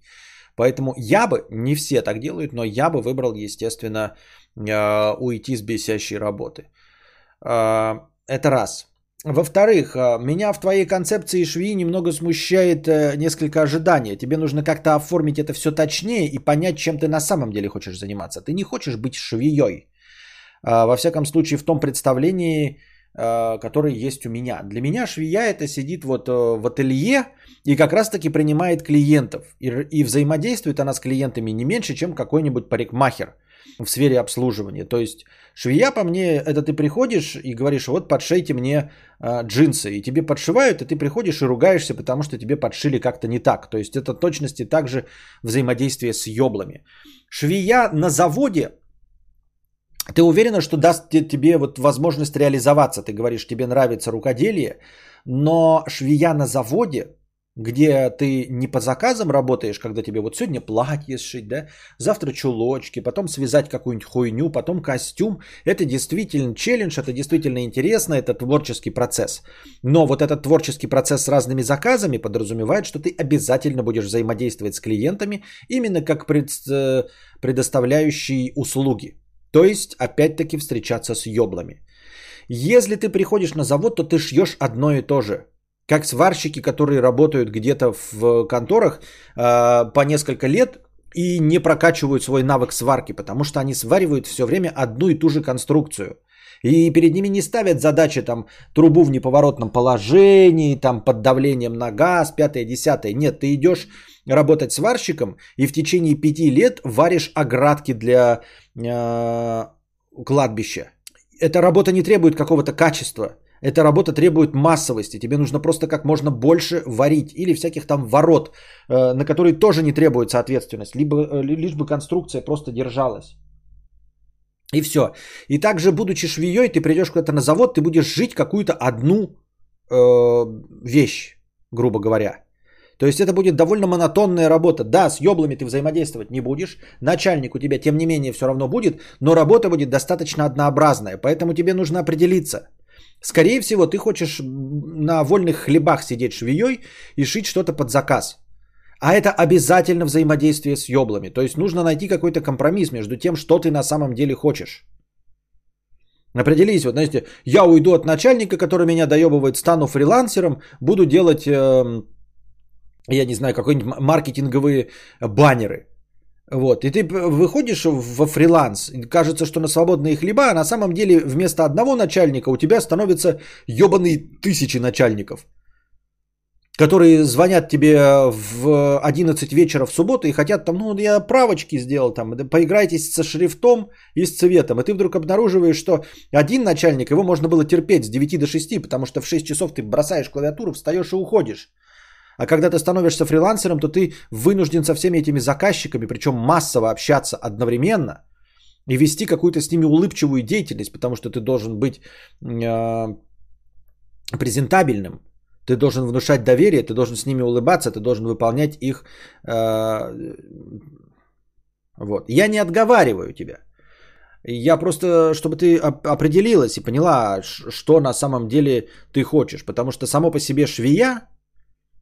Поэтому я бы, не все так делают, но я бы выбрал, естественно, а, уйти с бесящей работы. А, это раз. Во-вторых, а, меня в твоей концепции швеи немного смущает э, несколько ожидания. Тебе нужно как-то оформить это все точнее и понять, чем ты на самом деле хочешь заниматься. Ты не хочешь быть швеей. Во всяком случае, в том представлении, Э, который есть у меня. Для меня швея это сидит вот э, в ателье и как раз таки принимает клиентов. И, и взаимодействует она с клиентами не меньше, чем какой-нибудь парикмахер в сфере обслуживания. То есть швея по мне, это ты приходишь и говоришь, вот подшейте мне э, джинсы. И тебе подшивают, и ты приходишь и ругаешься, потому что тебе подшили как-то не так. То есть это точности также взаимодействие с еблами. Швея на заводе ты уверена, что даст тебе вот возможность реализоваться? Ты говоришь, тебе нравится рукоделие, но швея на заводе, где ты не по заказам работаешь, когда тебе вот сегодня платье сшить, да, завтра чулочки, потом связать какую-нибудь хуйню, потом костюм. Это действительно челлендж, это действительно интересно, это творческий процесс. Но вот этот творческий процесс с разными заказами подразумевает, что ты обязательно будешь взаимодействовать с клиентами именно как э, предоставляющий услуги. То есть, опять-таки, встречаться с ёблами. Если ты приходишь на завод, то ты шьешь одно и то же. Как сварщики, которые работают где-то в конторах э, по несколько лет и не прокачивают свой навык сварки, потому что они сваривают все время одну и ту же конструкцию. И перед ними не ставят задачи там трубу в неповоротном положении, там под давлением на газ, пятое, десятое. Нет, ты идешь работать сварщиком и в течение пяти лет варишь оградки для э, кладбища. Эта работа не требует какого-то качества. Эта работа требует массовости. Тебе нужно просто как можно больше варить. Или всяких там ворот, э, на которые тоже не требуется ответственность. Либо, э, лишь бы конструкция просто держалась. И все. И также, будучи швеей, ты придешь куда-то на завод, ты будешь жить какую-то одну э, вещь, грубо говоря. То есть это будет довольно монотонная работа. Да, с еблами ты взаимодействовать не будешь, начальник у тебя тем не менее все равно будет, но работа будет достаточно однообразная, поэтому тебе нужно определиться. Скорее всего, ты хочешь на вольных хлебах сидеть швеей и шить что-то под заказ. А это обязательно взаимодействие с еблами. То есть нужно найти какой-то компромисс между тем, что ты на самом деле хочешь. Определись, вот знаете, я уйду от начальника, который меня доебывает, стану фрилансером, буду делать э, я не знаю, какие-нибудь маркетинговые баннеры. Вот, и ты выходишь во фриланс, кажется, что на свободные хлеба, а на самом деле вместо одного начальника у тебя становятся ебаные тысячи начальников, которые звонят тебе в 11 вечера в субботу и хотят там, ну, я правочки сделал там, поиграйтесь со шрифтом и с цветом, и ты вдруг обнаруживаешь, что один начальник, его можно было терпеть с 9 до 6, потому что в 6 часов ты бросаешь клавиатуру, встаешь и уходишь. А когда ты становишься фрилансером, то ты вынужден со всеми этими заказчиками, причем массово общаться одновременно и вести какую-то с ними улыбчивую деятельность, потому что ты должен быть э, презентабельным, ты должен внушать доверие, ты должен с ними улыбаться, ты должен выполнять их. Э, вот. Я не отговариваю тебя. Я просто, чтобы ты определилась и поняла, что на самом деле ты хочешь. Потому что само по себе швея,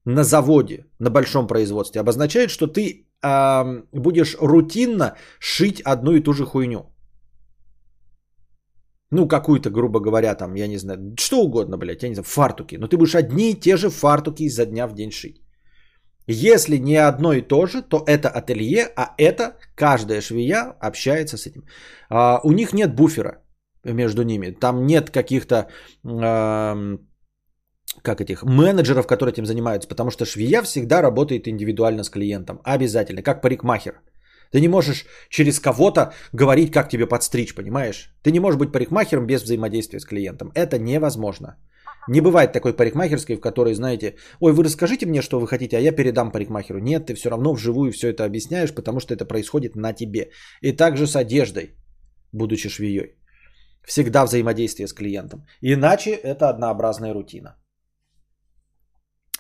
на заводе, на большом производстве, обозначает, что ты э, будешь рутинно шить одну и ту же хуйню. Ну, какую-то, грубо говоря, там, я не знаю, что угодно, блядь, я не знаю, фартуки. Но ты будешь одни и те же фартуки изо дня в день шить. Если не одно и то же, то это ателье, а это каждая швея общается с этим. А, у них нет буфера между ними. Там нет каких-то... А, как этих менеджеров, которые этим занимаются, потому что швея всегда работает индивидуально с клиентом, обязательно, как парикмахер. Ты не можешь через кого-то говорить, как тебе подстричь, понимаешь? Ты не можешь быть парикмахером без взаимодействия с клиентом. Это невозможно. Не бывает такой парикмахерской, в которой, знаете, ой, вы расскажите мне, что вы хотите, а я передам парикмахеру. Нет, ты все равно вживую все это объясняешь, потому что это происходит на тебе. И также с одеждой, будучи швеей. Всегда взаимодействие с клиентом. Иначе это однообразная рутина.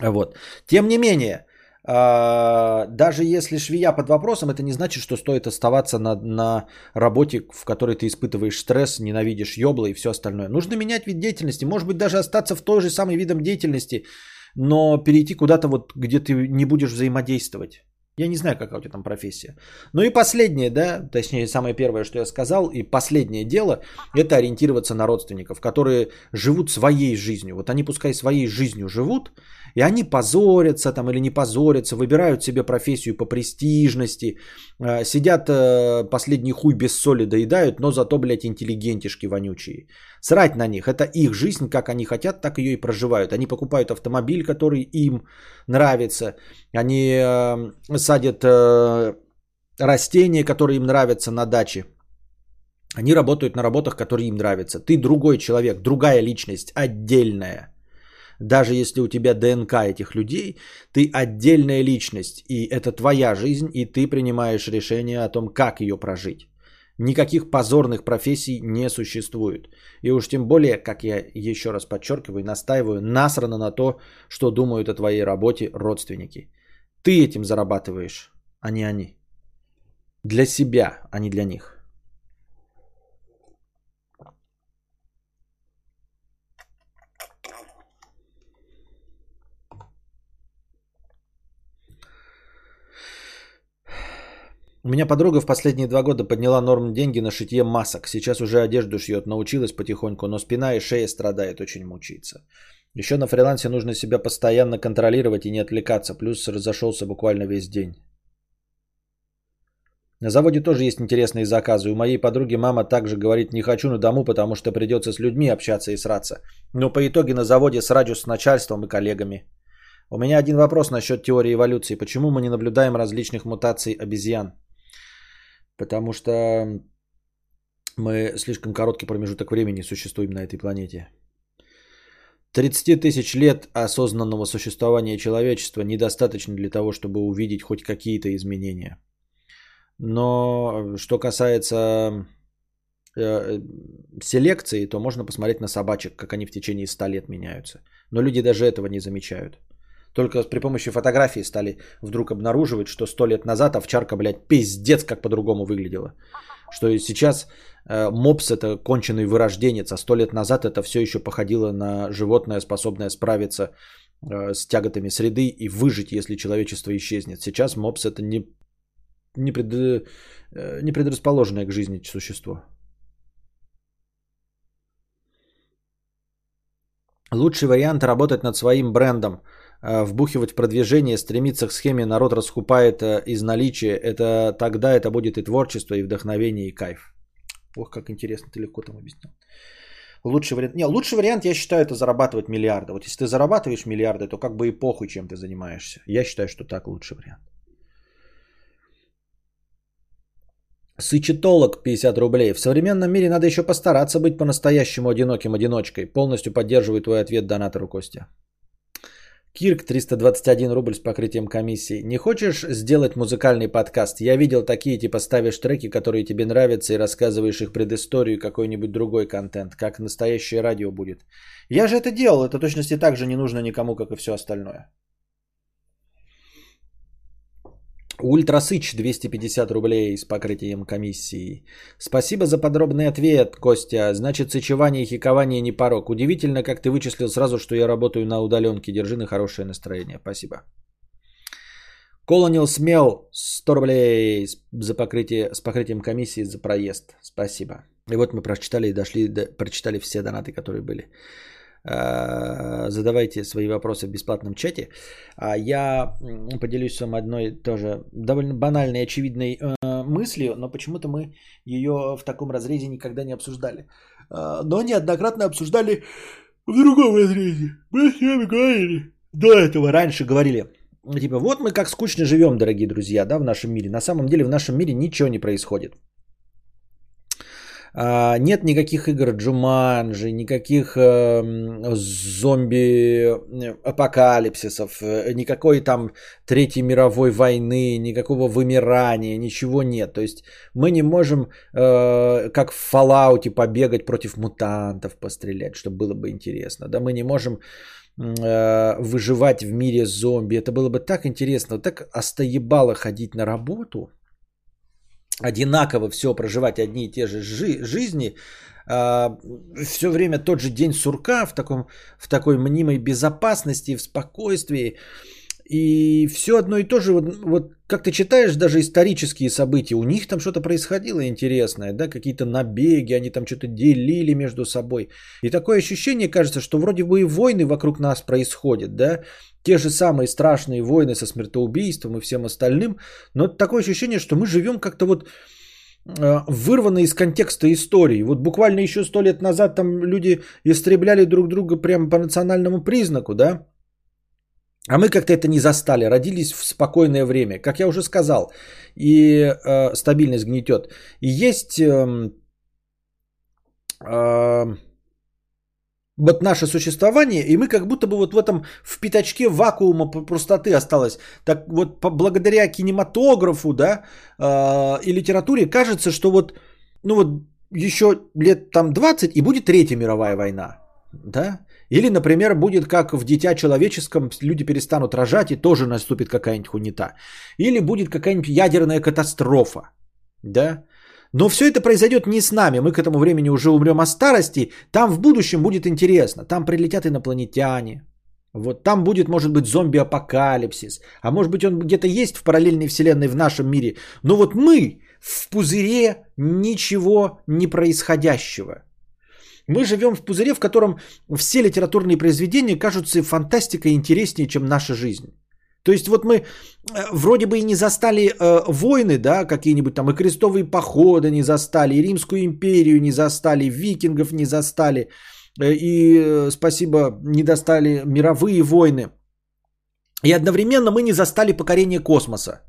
Вот. Тем не менее, а, даже если швея под вопросом, это не значит, что стоит оставаться на, на работе, в которой ты испытываешь стресс, ненавидишь ёбла и все остальное. Нужно менять вид деятельности, может быть даже остаться в той же самой видом деятельности, но перейти куда-то вот, где ты не будешь взаимодействовать. Я не знаю, какая у тебя там профессия. Ну и последнее, да, точнее, самое первое, что я сказал, и последнее дело, это ориентироваться на родственников, которые живут своей жизнью. Вот они пускай своей жизнью живут, и они позорятся там или не позорятся, выбирают себе профессию по престижности, э, сидят э, последний хуй без соли доедают, но зато, блядь, интеллигентишки вонючие. Срать на них, это их жизнь, как они хотят, так ее и проживают. Они покупают автомобиль, который им нравится, они э, садят растения, которые им нравятся на даче. Они работают на работах, которые им нравятся. Ты другой человек, другая личность, отдельная даже если у тебя ДНК этих людей, ты отдельная личность, и это твоя жизнь, и ты принимаешь решение о том, как ее прожить. Никаких позорных профессий не существует. И уж тем более, как я еще раз подчеркиваю, настаиваю, насрано на то, что думают о твоей работе родственники. Ты этим зарабатываешь, а не они. Для себя, а не для них. У меня подруга в последние два года подняла норм деньги на шитье масок. Сейчас уже одежду шьет, научилась потихоньку, но спина и шея страдает, очень мучается. Еще на фрилансе нужно себя постоянно контролировать и не отвлекаться. Плюс разошелся буквально весь день. На заводе тоже есть интересные заказы. У моей подруги мама также говорит, не хочу на дому, потому что придется с людьми общаться и сраться. Но по итоге на заводе срачу с начальством и коллегами. У меня один вопрос насчет теории эволюции. Почему мы не наблюдаем различных мутаций обезьян? Потому что мы слишком короткий промежуток времени существуем на этой планете. 30 тысяч лет осознанного существования человечества недостаточно для того, чтобы увидеть хоть какие-то изменения. Но что касается э, селекции, то можно посмотреть на собачек, как они в течение 100 лет меняются. Но люди даже этого не замечают. Только при помощи фотографии стали вдруг обнаруживать, что сто лет назад овчарка, блядь, пиздец как по-другому выглядела. Что сейчас э, мопс это конченый вырожденец, а сто лет назад это все еще походило на животное, способное справиться э, с тяготами среды и выжить, если человечество исчезнет. Сейчас мопс это не, не, пред, э, не предрасположенное к жизни существо. Лучший вариант работать над своим брендом, вбухивать в продвижение, стремиться к схеме, народ раскупает э, из наличия. Это тогда это будет и творчество, и вдохновение, и кайф. Ох, как интересно, ты легко там объяснил. Лучший вариант. Не, лучший вариант, я считаю, это зарабатывать миллиарды. Вот если ты зарабатываешь миллиарды, то как бы и похуй, чем ты занимаешься. Я считаю, что так лучший вариант. Сычетолог 50 рублей. В современном мире надо еще постараться быть по-настоящему одиноким одиночкой. Полностью поддерживаю твой ответ донатору Костя. Кирк 321 рубль с покрытием комиссии. Не хочешь сделать музыкальный подкаст? Я видел такие, типа ставишь треки, которые тебе нравятся и рассказываешь их предысторию какой-нибудь другой контент, как настоящее радио будет. Я же это делал, это точности так же не нужно никому, как и все остальное. Ультрасыч 250 рублей с покрытием комиссии. Спасибо за подробный ответ, Костя. Значит, сычевание и хикование не порог. Удивительно, как ты вычислил сразу, что я работаю на удаленке. Держи на хорошее настроение. Спасибо. Колонил Смел 100 рублей за покрытие, с покрытием комиссии за проезд. Спасибо. И вот мы прочитали и дошли, до, прочитали все донаты, которые были. Э, задавайте свои вопросы в бесплатном чате. А я поделюсь с вами одной тоже довольно банальной, очевидной э, мыслью, но почему-то мы ее в таком разрезе никогда не обсуждали. Э, но неоднократно обсуждали в другом разрезе. Мы с вами говорили. До этого раньше говорили. Типа, вот мы как скучно живем, дорогие друзья, да, в нашем мире. На самом деле в нашем мире ничего не происходит. А, нет никаких игр Джуманджи, никаких эм, зомби-апокалипсисов, э, никакой там Третьей мировой войны, никакого вымирания, ничего нет. То есть мы не можем, э, как в Fallout, побегать против мутантов, пострелять, чтобы было бы интересно. Да, мы не можем э, выживать в мире зомби. Это было бы так интересно, так остоебало ходить на работу – одинаково все проживать одни и те же жи- жизни, а, все время тот же день сурка в, таком, в такой мнимой безопасности, в спокойствии. И все одно и то же, вот, вот как ты читаешь даже исторические события, у них там что-то происходило интересное, да, какие-то набеги, они там что-то делили между собой. И такое ощущение кажется, что вроде бы и войны вокруг нас происходят, да, те же самые страшные войны со смертоубийством и всем остальным, но такое ощущение, что мы живем как-то вот э, вырвано из контекста истории. Вот буквально еще сто лет назад там люди истребляли друг друга прямо по национальному признаку, да, а мы как-то это не застали, родились в спокойное время. Как я уже сказал, и э, стабильность гнетет. И есть э, э, вот наше существование, и мы как будто бы вот в этом в пятачке вакуума простоты осталось. Так вот благодаря кинематографу, да, э, и литературе кажется, что вот, ну вот еще лет там 20 и будет Третья мировая война, да. Или, например, будет как в «Дитя человеческом», люди перестанут рожать и тоже наступит какая-нибудь хунита. Или будет какая-нибудь ядерная катастрофа, да. Но все это произойдет не с нами. Мы к этому времени уже умрем от старости. Там в будущем будет интересно. Там прилетят инопланетяне. Вот там будет, может быть, зомби-апокалипсис. А может быть, он где-то есть в параллельной вселенной в нашем мире. Но вот мы в пузыре ничего не происходящего. Мы живем в пузыре, в котором все литературные произведения кажутся фантастикой интереснее, чем наша жизнь. То есть вот мы э, вроде бы и не застали э, войны, да, какие-нибудь там и крестовые походы не застали, и Римскую империю не застали, викингов не застали, э, и, э, спасибо, не достали мировые войны. И одновременно мы не застали покорение космоса.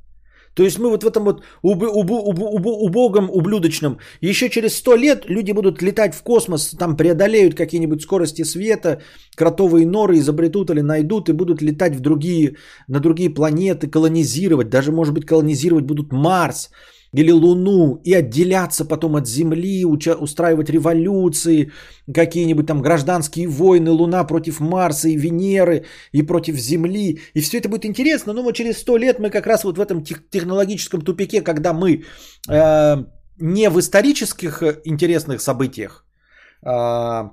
То есть мы вот в этом вот уб, уб, уб, уб, убогом, ублюдочном, еще через сто лет люди будут летать в космос, там преодолеют какие-нибудь скорости света, кротовые норы изобретут или найдут и будут летать в другие, на другие планеты, колонизировать, даже может быть колонизировать будут Марс, или Луну и отделяться потом от Земли, уча- устраивать революции, какие-нибудь там гражданские войны, Луна против Марса и Венеры и против Земли. И все это будет интересно, но через сто лет мы как раз вот в этом тех- технологическом тупике, когда мы э, не в исторических интересных событиях, э,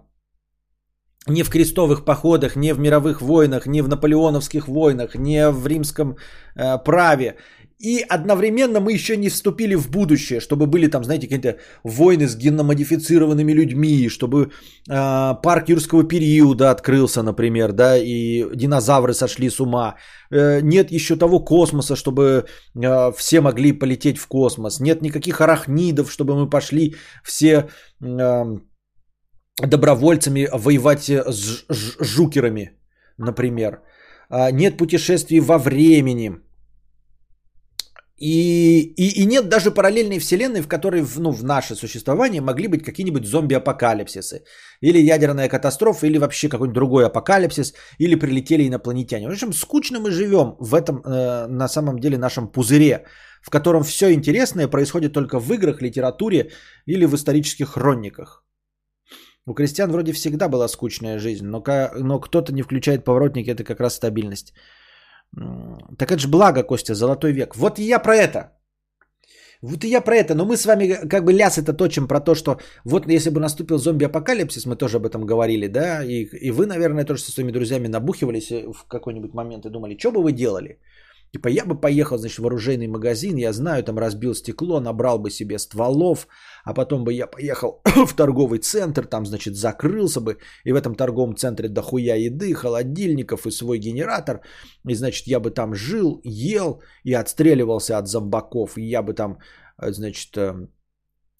не в крестовых походах, не в мировых войнах, не в наполеоновских войнах, не в римском э, праве. И одновременно мы еще не вступили в будущее, чтобы были там, знаете, какие-то войны с генномодифицированными людьми, чтобы э, парк юрского периода открылся, например, да, и динозавры сошли с ума. Э, нет еще того космоса, чтобы э, все могли полететь в космос. Нет никаких арахнидов, чтобы мы пошли все... Э, добровольцами воевать э, с жукерами, например. А, нет путешествий во времени. И, и, и нет даже параллельной вселенной, в которой ну, в наше существование могли быть какие-нибудь зомби-апокалипсисы. Или ядерная катастрофа, или вообще какой-нибудь другой апокалипсис, или прилетели инопланетяне. В общем, скучно мы живем в этом, э, на самом деле, нашем пузыре, в котором все интересное происходит только в играх, литературе или в исторических хрониках. У крестьян вроде всегда была скучная жизнь, но, но кто-то не включает поворотники, это как раз стабильность. Так это же благо, Костя, золотой век. Вот и я про это. Вот и я про это. Но мы с вами как бы ляс это точим про то, что вот если бы наступил зомби-апокалипсис, мы тоже об этом говорили, да, и, и вы, наверное, тоже со своими друзьями набухивались в какой-нибудь момент и думали, что бы вы делали? Типа я бы поехал, значит, в оружейный магазин, я знаю, там разбил стекло, набрал бы себе стволов, а потом бы я поехал в торговый центр, там, значит, закрылся бы, и в этом торговом центре дохуя еды, холодильников и свой генератор, и, значит, я бы там жил, ел и отстреливался от зомбаков, и я бы там, э, значит, э,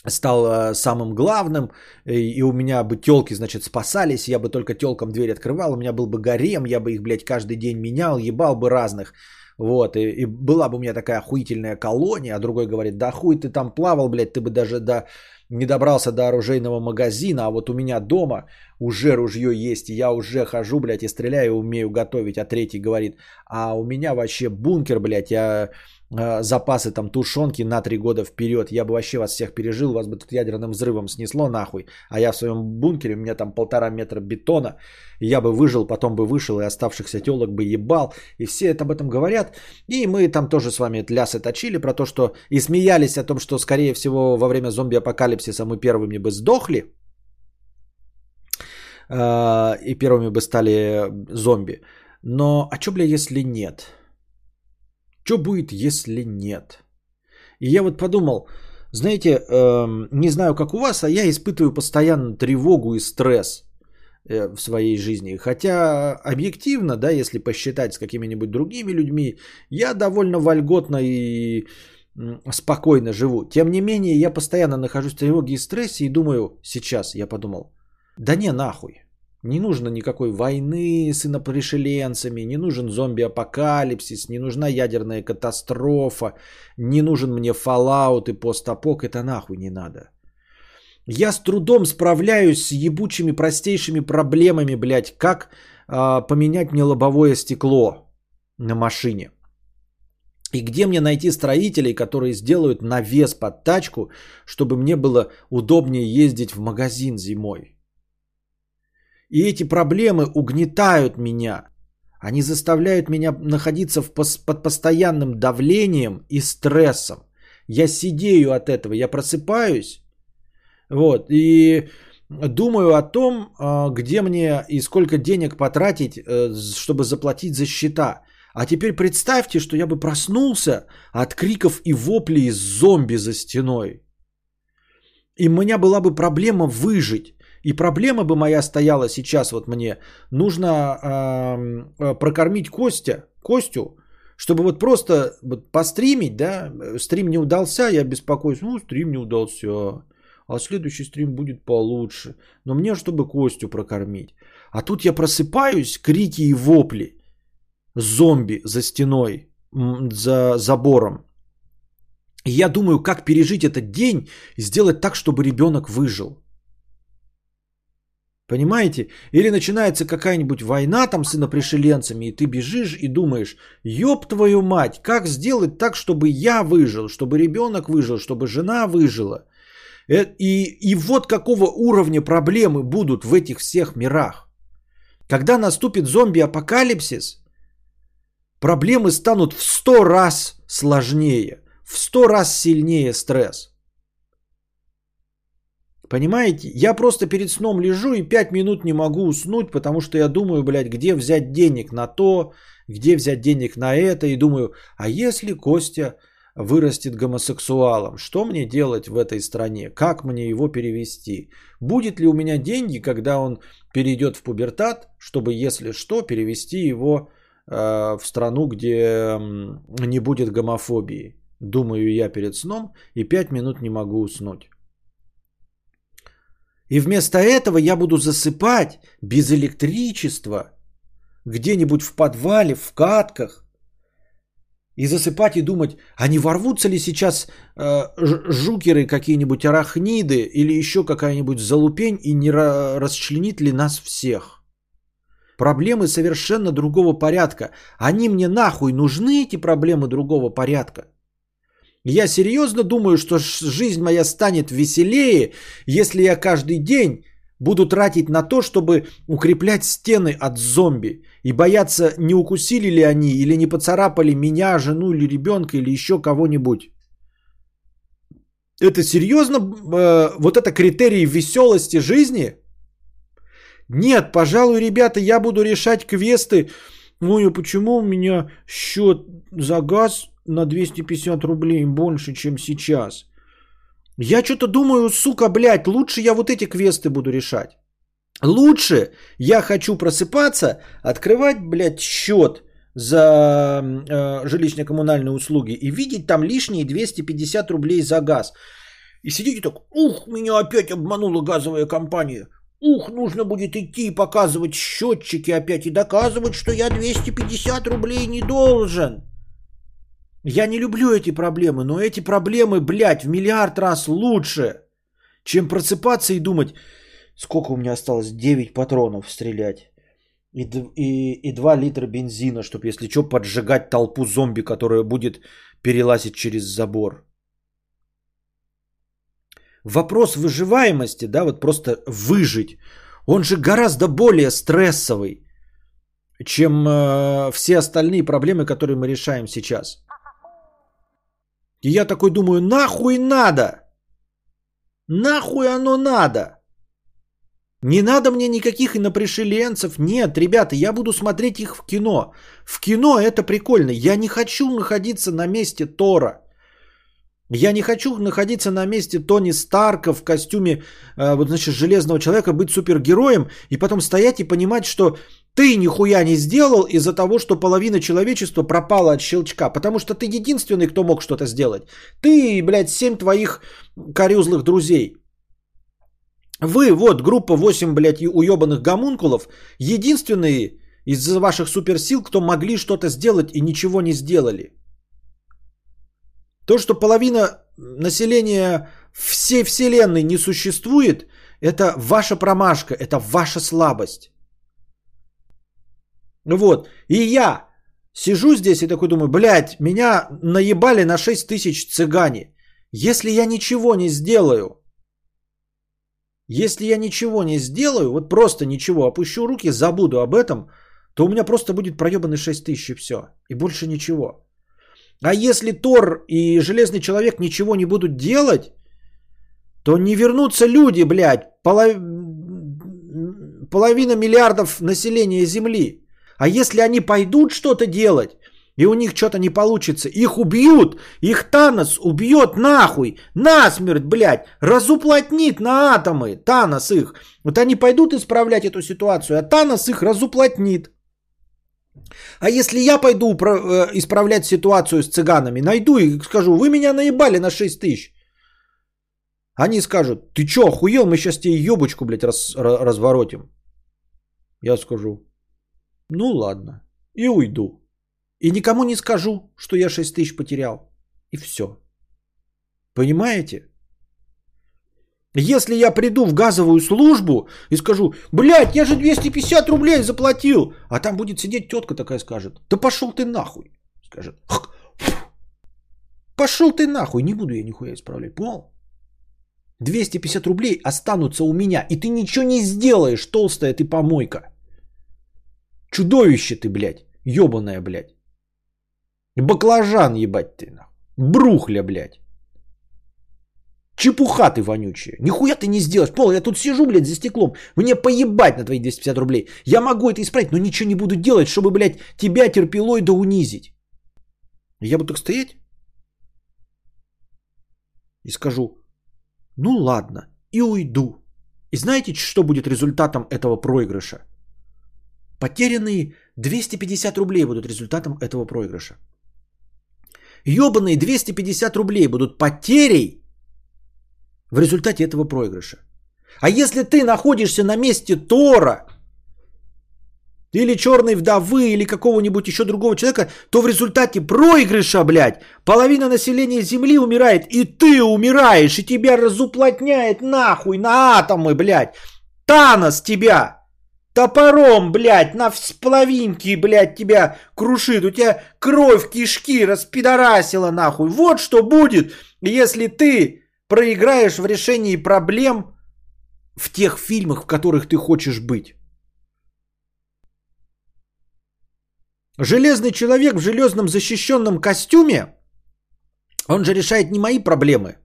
стал э, самым главным, и у меня бы телки, значит, спасались, я бы только телкам дверь открывал, у меня был бы гарем, я бы их, блядь, каждый день менял, ебал бы разных, вот, и, и была бы у меня такая охуительная колония, а другой говорит, да хуй ты там плавал, блядь, ты бы даже до, не добрался до оружейного магазина, а вот у меня дома уже ружье есть, и я уже хожу, блядь, и стреляю, умею готовить, а третий говорит, а у меня вообще бункер, блядь, я запасы там тушенки на три года вперед, я бы вообще вас всех пережил, вас бы тут ядерным взрывом снесло нахуй, а я в своем бункере, у меня там полтора метра бетона, я бы выжил, потом бы вышел и оставшихся телок бы ебал, и все это об этом говорят, и мы там тоже с вами лясы точили про то, что и смеялись о том, что скорее всего во время зомби-апокалипсиса мы первыми бы сдохли, э, и первыми бы стали зомби. Но а что, бля, если нет? Что будет, если нет? И я вот подумал, знаете, э, не знаю, как у вас, а я испытываю постоянно тревогу и стресс э, в своей жизни. Хотя объективно, да, если посчитать с какими-нибудь другими людьми, я довольно вольготно и спокойно живу. Тем не менее, я постоянно нахожусь в тревоге и стрессе и думаю, сейчас я подумал, да не нахуй. Не нужно никакой войны с инопришеленцами, не нужен зомби-апокалипсис, не нужна ядерная катастрофа, не нужен мне Fallout и постапок, это нахуй не надо. Я с трудом справляюсь с ебучими простейшими проблемами, блядь, как э, поменять мне лобовое стекло на машине. И где мне найти строителей, которые сделают навес под тачку, чтобы мне было удобнее ездить в магазин зимой? И эти проблемы угнетают меня. Они заставляют меня находиться в пос- под постоянным давлением и стрессом. Я сидею от этого, я просыпаюсь. Вот, и думаю о том, а, где мне и сколько денег потратить, э, чтобы заплатить за счета. А теперь представьте, что я бы проснулся от криков и воплей зомби за стеной. И у меня была бы проблема выжить. И проблема бы моя стояла сейчас вот мне. Нужно э, прокормить Костя, Костю, чтобы вот просто вот постримить, да, стрим не удался, я беспокоюсь, ну, стрим не удался, а следующий стрим будет получше. Но мне, чтобы Костю прокормить. А тут я просыпаюсь, крики и вопли. Зомби за стеной, за забором. И я думаю, как пережить этот день и сделать так, чтобы ребенок выжил. Понимаете? Или начинается какая-нибудь война там с инопришеленцами, и ты бежишь и думаешь, ёб твою мать, как сделать так, чтобы я выжил, чтобы ребенок выжил, чтобы жена выжила. Э, и, и вот какого уровня проблемы будут в этих всех мирах. Когда наступит зомби-апокалипсис, проблемы станут в сто раз сложнее, в сто раз сильнее стресс. Понимаете? Я просто перед сном лежу и 5 минут не могу уснуть, потому что я думаю, блядь, где взять денег на то, где взять денег на это. И думаю, а если Костя вырастет гомосексуалом, что мне делать в этой стране? Как мне его перевести? Будет ли у меня деньги, когда он перейдет в пубертат, чтобы, если что, перевести его э, в страну, где не будет гомофобии? Думаю я перед сном и 5 минут не могу уснуть. И вместо этого я буду засыпать без электричества где-нибудь в подвале, в катках. И засыпать и думать, а не ворвутся ли сейчас э, жукеры какие-нибудь арахниды или еще какая-нибудь залупень и не расчленит ли нас всех. Проблемы совершенно другого порядка. Они мне нахуй нужны, эти проблемы другого порядка. Я серьезно думаю, что жизнь моя станет веселее, если я каждый день буду тратить на то, чтобы укреплять стены от зомби и бояться, не укусили ли они или не поцарапали меня, жену или ребенка или еще кого-нибудь. Это серьезно? Э, вот это критерий веселости жизни? Нет, пожалуй, ребята, я буду решать квесты. Ой, а почему у меня счет за газ на 250 рублей больше, чем сейчас. Я что-то думаю, сука, блядь, лучше я вот эти квесты буду решать. Лучше я хочу просыпаться, открывать, блядь, счет за э, жилищно-коммунальные услуги и видеть там лишние 250 рублей за газ. И сидите так, ух, меня опять обманула газовая компания. Ух, нужно будет идти и показывать счетчики опять и доказывать, что я 250 рублей не должен. Я не люблю эти проблемы, но эти проблемы, блядь, в миллиард раз лучше, чем просыпаться и думать, сколько у меня осталось, 9 патронов стрелять. И, и, и 2 литра бензина, чтобы, если что, поджигать толпу зомби, которая будет перелазить через забор. Вопрос выживаемости, да, вот просто выжить, он же гораздо более стрессовый, чем э, все остальные проблемы, которые мы решаем сейчас. И я такой думаю, нахуй надо? Нахуй оно надо? Не надо мне никаких инопришеленцев. Нет, ребята, я буду смотреть их в кино. В кино это прикольно. Я не хочу находиться на месте Тора. Я не хочу находиться на месте Тони Старка в костюме э, вот, значит, железного человека, быть супергероем и потом стоять и понимать, что ты нихуя не сделал из-за того, что половина человечества пропала от щелчка. Потому что ты единственный, кто мог что-то сделать. Ты, блядь, семь твоих корюзлых друзей. Вы, вот, группа 8, блядь, уебанных гомункулов, единственные из-за ваших суперсил, кто могли что-то сделать и ничего не сделали. То, что половина населения всей вселенной не существует, это ваша промашка, это ваша слабость. Вот. И я сижу здесь и такой думаю, блядь, меня наебали на 6 тысяч цыгане. Если я ничего не сделаю, если я ничего не сделаю, вот просто ничего, опущу руки, забуду об этом, то у меня просто будет проебаны 6 тысяч и все. И больше ничего. А если Тор и Железный Человек ничего не будут делать, то не вернутся люди, блядь, полов... половина миллиардов населения Земли. А если они пойдут что-то делать, и у них что-то не получится, их убьют, их Танос убьет нахуй, насмерть, блядь, разуплотнит на атомы, Танос их. Вот они пойдут исправлять эту ситуацию, а Танос их разуплотнит. А если я пойду э, исправлять ситуацию с цыганами, найду и скажу, вы меня наебали на 6 тысяч. Они скажут, ты чё, охуел, мы сейчас тебе ебочку, блядь, раз, разворотим. Я скажу, ну ладно. И уйду. И никому не скажу, что я 6 тысяч потерял. И все. Понимаете? Если я приду в газовую службу и скажу, блядь, я же 250 рублей заплатил, а там будет сидеть тетка такая скажет, да пошел ты нахуй, скажет. Пошел ты нахуй, не буду я нихуя исправлять, понял? 250 рублей останутся у меня, и ты ничего не сделаешь, толстая ты помойка. Чудовище ты, блядь, ебаная, блядь. Баклажан, ебать ты, нахуй. Брухля, блядь. Чепуха ты вонючая. Нихуя ты не сделаешь. Пол, я тут сижу, блядь, за стеклом. Мне поебать на твои 250 рублей. Я могу это исправить, но ничего не буду делать, чтобы, блядь, тебя терпелой да унизить. Я буду так стоять и скажу, ну ладно, и уйду. И знаете, что будет результатом этого проигрыша? Потерянные 250 рублей будут результатом этого проигрыша. Ёбаные 250 рублей будут потерей в результате этого проигрыша. А если ты находишься на месте Тора, или черной вдовы, или какого-нибудь еще другого человека, то в результате проигрыша, блядь, половина населения Земли умирает, и ты умираешь, и тебя разуплотняет нахуй на атомы, блядь. Танос тебя топором, блядь, на половинки, блядь, тебя крушит. У тебя кровь кишки распидорасила нахуй. Вот что будет, если ты проиграешь в решении проблем в тех фильмах, в которых ты хочешь быть. Железный человек в железном защищенном костюме, он же решает не мои проблемы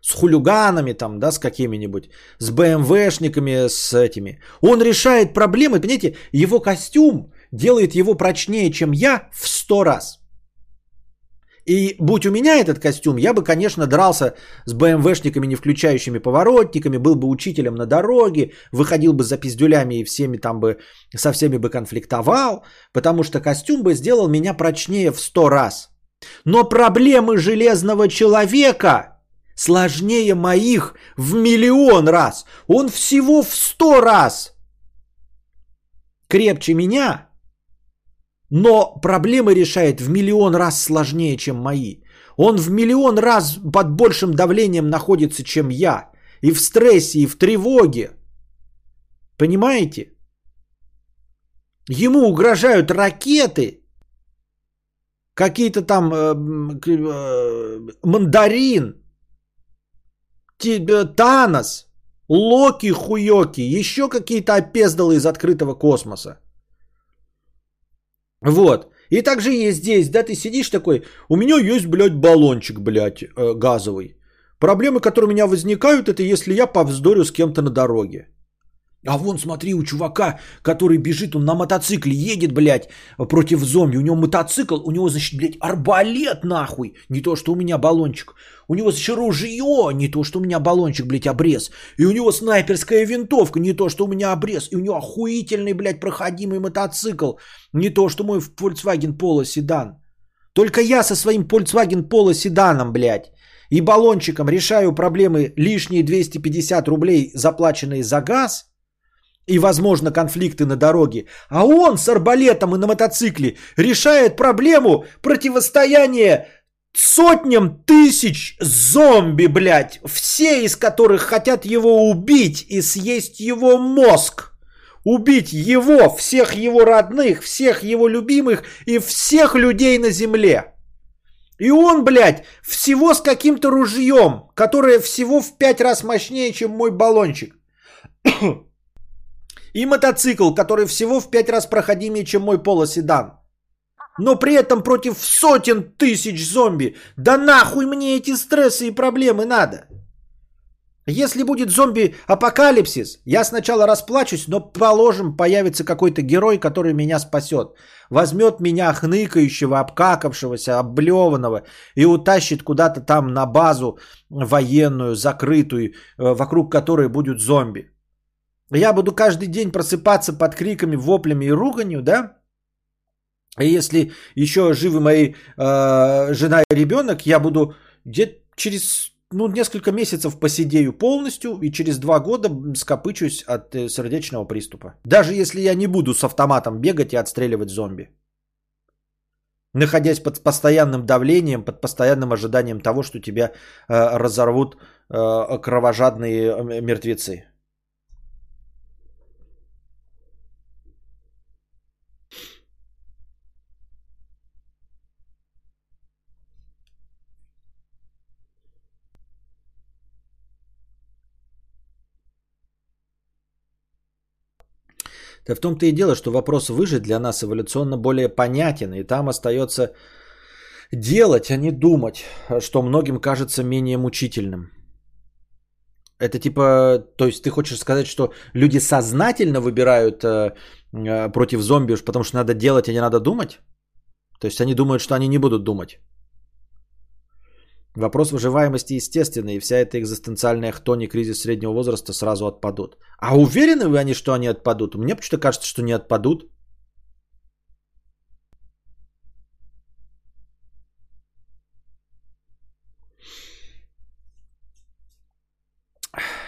с хулиганами там, да, с какими-нибудь, с БМВшниками, с этими. Он решает проблемы, понимаете, его костюм делает его прочнее, чем я в сто раз. И будь у меня этот костюм, я бы, конечно, дрался с БМВшниками, не включающими поворотниками, был бы учителем на дороге, выходил бы за пиздюлями и всеми там бы, со всеми бы конфликтовал, потому что костюм бы сделал меня прочнее в сто раз. Но проблемы железного человека сложнее моих в миллион раз. Он всего в сто раз крепче меня, но проблемы решает в миллион раз сложнее, чем мои. Он в миллион раз под большим давлением находится, чем я. И в стрессе, и в тревоге. Понимаете? Ему угрожают ракеты, какие-то там э, э, мандарин, э, Танос, Локи, Хуёки, еще какие-то опездалы из открытого космоса. Вот. И также есть здесь, да, ты сидишь такой, у меня есть, блядь, баллончик, блядь, э, газовый. Проблемы, которые у меня возникают, это если я повздорю с кем-то на дороге. А вон, смотри, у чувака, который бежит, он на мотоцикле едет, блядь, против зомби. У него мотоцикл, у него, значит, блядь, арбалет, нахуй. Не то, что у меня баллончик. У него, значит, ружье, не то, что у меня баллончик, блядь, обрез. И у него снайперская винтовка, не то, что у меня обрез. И у него охуительный, блядь, проходимый мотоцикл. Не то, что мой Volkswagen Polo седан. Только я со своим Volkswagen Polo седаном, блядь, и баллончиком решаю проблемы лишние 250 рублей, заплаченные за газ – и, возможно, конфликты на дороге. А он с арбалетом и на мотоцикле решает проблему противостояния сотням тысяч зомби, блядь, все из которых хотят его убить и съесть его мозг. Убить его, всех его родных, всех его любимых и всех людей на земле. И он, блядь, всего с каким-то ружьем, которое всего в пять раз мощнее, чем мой баллончик. И мотоцикл, который всего в пять раз проходимее, чем мой полоседан. Но при этом против сотен тысяч зомби. Да нахуй мне эти стрессы и проблемы надо? Если будет зомби-апокалипсис, я сначала расплачусь, но, положим, появится какой-то герой, который меня спасет. Возьмет меня хныкающего, обкакавшегося, облеванного и утащит куда-то там на базу военную, закрытую, э, вокруг которой будут зомби. Я буду каждый день просыпаться под криками, воплями и руганью, да? И если еще живы мои э, жена и ребенок, я буду где-то через ну, несколько месяцев посидею полностью и через два года скопычусь от э, сердечного приступа. Даже если я не буду с автоматом бегать и отстреливать зомби. Находясь под постоянным давлением, под постоянным ожиданием того, что тебя э, разорвут э, кровожадные э, мертвецы. Да в том-то и дело, что вопрос выжить для нас эволюционно более понятен, и там остается делать, а не думать, что многим кажется менее мучительным. Это типа, то есть ты хочешь сказать, что люди сознательно выбирают э, э, против зомби, потому что надо делать, а не надо думать? То есть они думают, что они не будут думать. Вопрос выживаемости естественный, и вся эта экзистенциальная хтони кризис среднего возраста сразу отпадут. А уверены вы они, что они отпадут? Мне почему-то кажется, что не отпадут.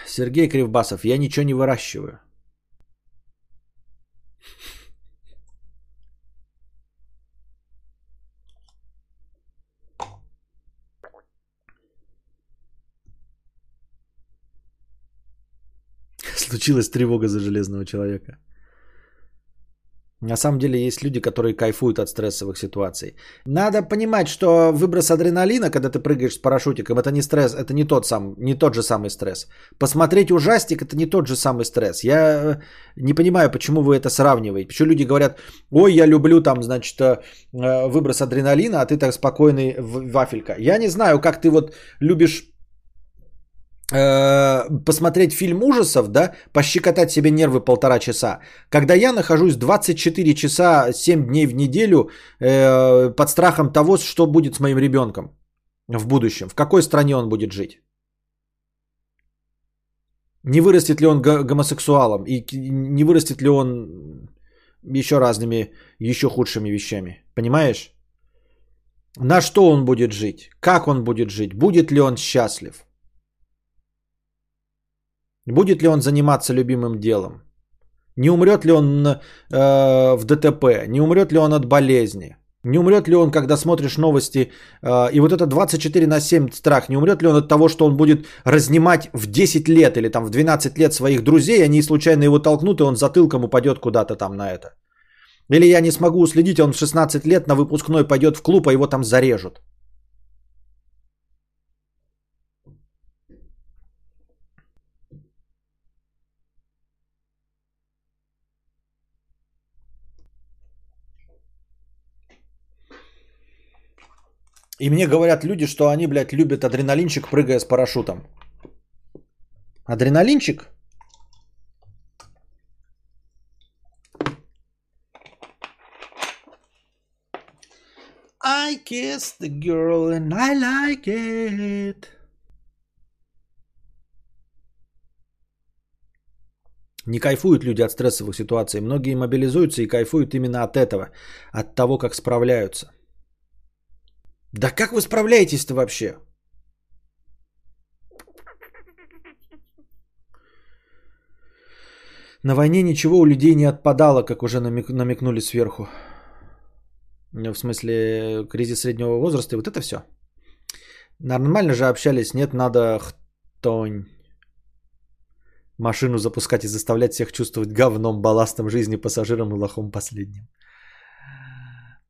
Сергей Кривбасов, я ничего не выращиваю. Случилась тревога за железного человека. На самом деле есть люди, которые кайфуют от стрессовых ситуаций. Надо понимать, что выброс адреналина, когда ты прыгаешь с парашютиком, это не стресс, это не тот, сам, не тот же самый стресс. Посмотреть ужастик, это не тот же самый стресс. Я э, не понимаю, почему вы это сравниваете. Почему люди говорят, ой, я люблю там, значит, э, выброс адреналина, а ты так спокойный вафелька. Я не знаю, как ты вот любишь Э, посмотреть фильм ужасов, да, пощекотать себе нервы полтора часа, когда я нахожусь 24 часа 7 дней в неделю э, под страхом того, что будет с моим ребенком в будущем, в какой стране он будет жить. Не вырастет ли он гомосексуалом и не вырастет ли он еще разными, еще худшими вещами. Понимаешь? На что он будет жить? Как он будет жить? Будет ли он счастлив? Будет ли он заниматься любимым делом? Не умрет ли он э, в ДТП? Не умрет ли он от болезни? Не умрет ли он, когда смотришь новости, э, и вот это 24 на 7 страх, не умрет ли он от того, что он будет разнимать в 10 лет или там в 12 лет своих друзей, они случайно его толкнут, и он затылком упадет куда-то там на это? Или я не смогу уследить, он в 16 лет на выпускной пойдет в клуб, а его там зарежут? И мне говорят люди, что они, блядь, любят адреналинчик, прыгая с парашютом. Адреналинчик? I kissed the girl and I like it. Не кайфуют люди от стрессовых ситуаций. Многие мобилизуются и кайфуют именно от этого, от того, как справляются. Да как вы справляетесь-то вообще? На войне ничего у людей не отпадало, как уже намек, намекнули сверху. В смысле, кризис среднего возраста и вот это все. Нормально же общались, нет, надо хтонь. Машину запускать и заставлять всех чувствовать говном, балластом жизни, пассажиром и лохом последним.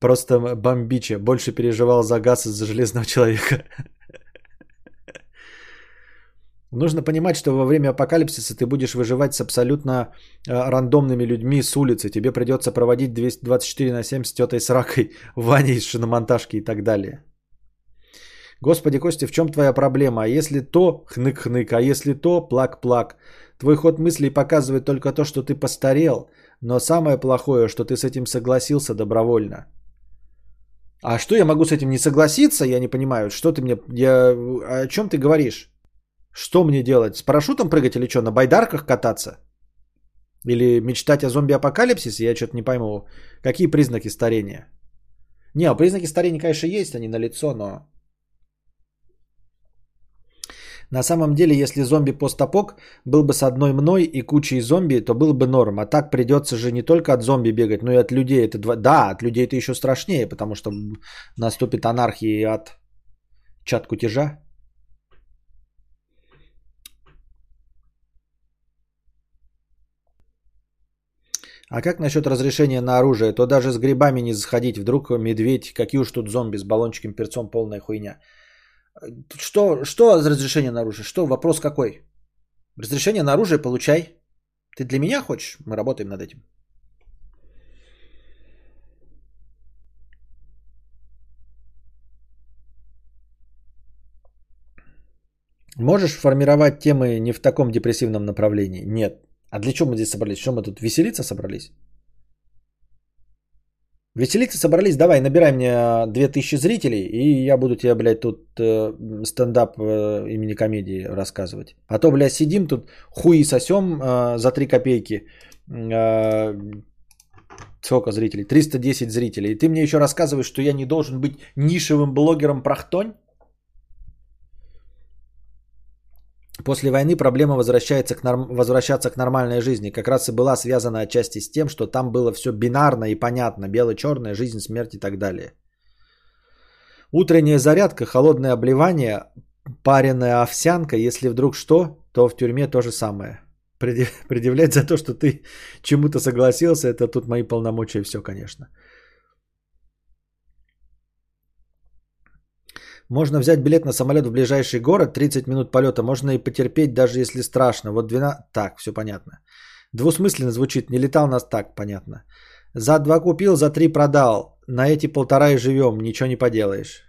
Просто бомбича. Больше переживал за газ из-за железного человека. Нужно понимать, что во время апокалипсиса ты будешь выживать с абсолютно э, рандомными людьми с улицы. Тебе придется проводить 224 на 7 с тетой с ракой, Ваней из шиномонтажки и так далее. Господи, Костя, в чем твоя проблема? А если то, хнык-хнык, а если то, плак-плак. Твой ход мыслей показывает только то, что ты постарел, но самое плохое, что ты с этим согласился добровольно. А что я могу с этим не согласиться? Я не понимаю, что ты мне... Я... О чем ты говоришь? Что мне делать? С парашютом прыгать или что? На байдарках кататься? Или мечтать о зомби-апокалипсисе? Я что-то не пойму. Какие признаки старения? Не, а признаки старения, конечно, есть, они на лицо, но на самом деле, если зомби-постапок был бы с одной мной и кучей зомби, то был бы норм. А так придется же не только от зомби бегать, но и от людей. Это два... Да, от людей это еще страшнее, потому что наступит анархия и от чат кутежа. А как насчет разрешения на оружие? То даже с грибами не заходить. Вдруг медведь, какие уж тут зомби с баллончиком перцом, полная хуйня. Что, что разрешение на оружие? Что, вопрос какой? Разрешение на оружие получай. Ты для меня хочешь? Мы работаем над этим. Можешь формировать темы не в таком депрессивном направлении? Нет. А для чего мы здесь собрались? Что мы тут веселиться собрались? Веселиться собрались, давай, набирай мне 2000 зрителей, и я буду тебе, блядь, тут э, стендап э, имени комедии рассказывать. А то, блядь, сидим тут, хуи сосем э, за 3 копейки. Э, сколько зрителей? 310 зрителей. И ты мне еще рассказываешь, что я не должен быть нишевым блогером прохтонь? После войны проблема возвращается к норм... возвращаться к нормальной жизни. Как раз и была связана отчасти с тем, что там было все бинарно и понятно. Бело-черное, жизнь, смерть и так далее. Утренняя зарядка, холодное обливание, пареная овсянка. Если вдруг что, то в тюрьме то же самое. Предъявлять за то, что ты чему-то согласился, это тут мои полномочия все, конечно. Можно взять билет на самолет в ближайший город, 30 минут полета, можно и потерпеть, даже если страшно. Вот 12... Так, все понятно. Двусмысленно звучит, не летал нас так, понятно. За два купил, за три продал. На эти полтора и живем, ничего не поделаешь.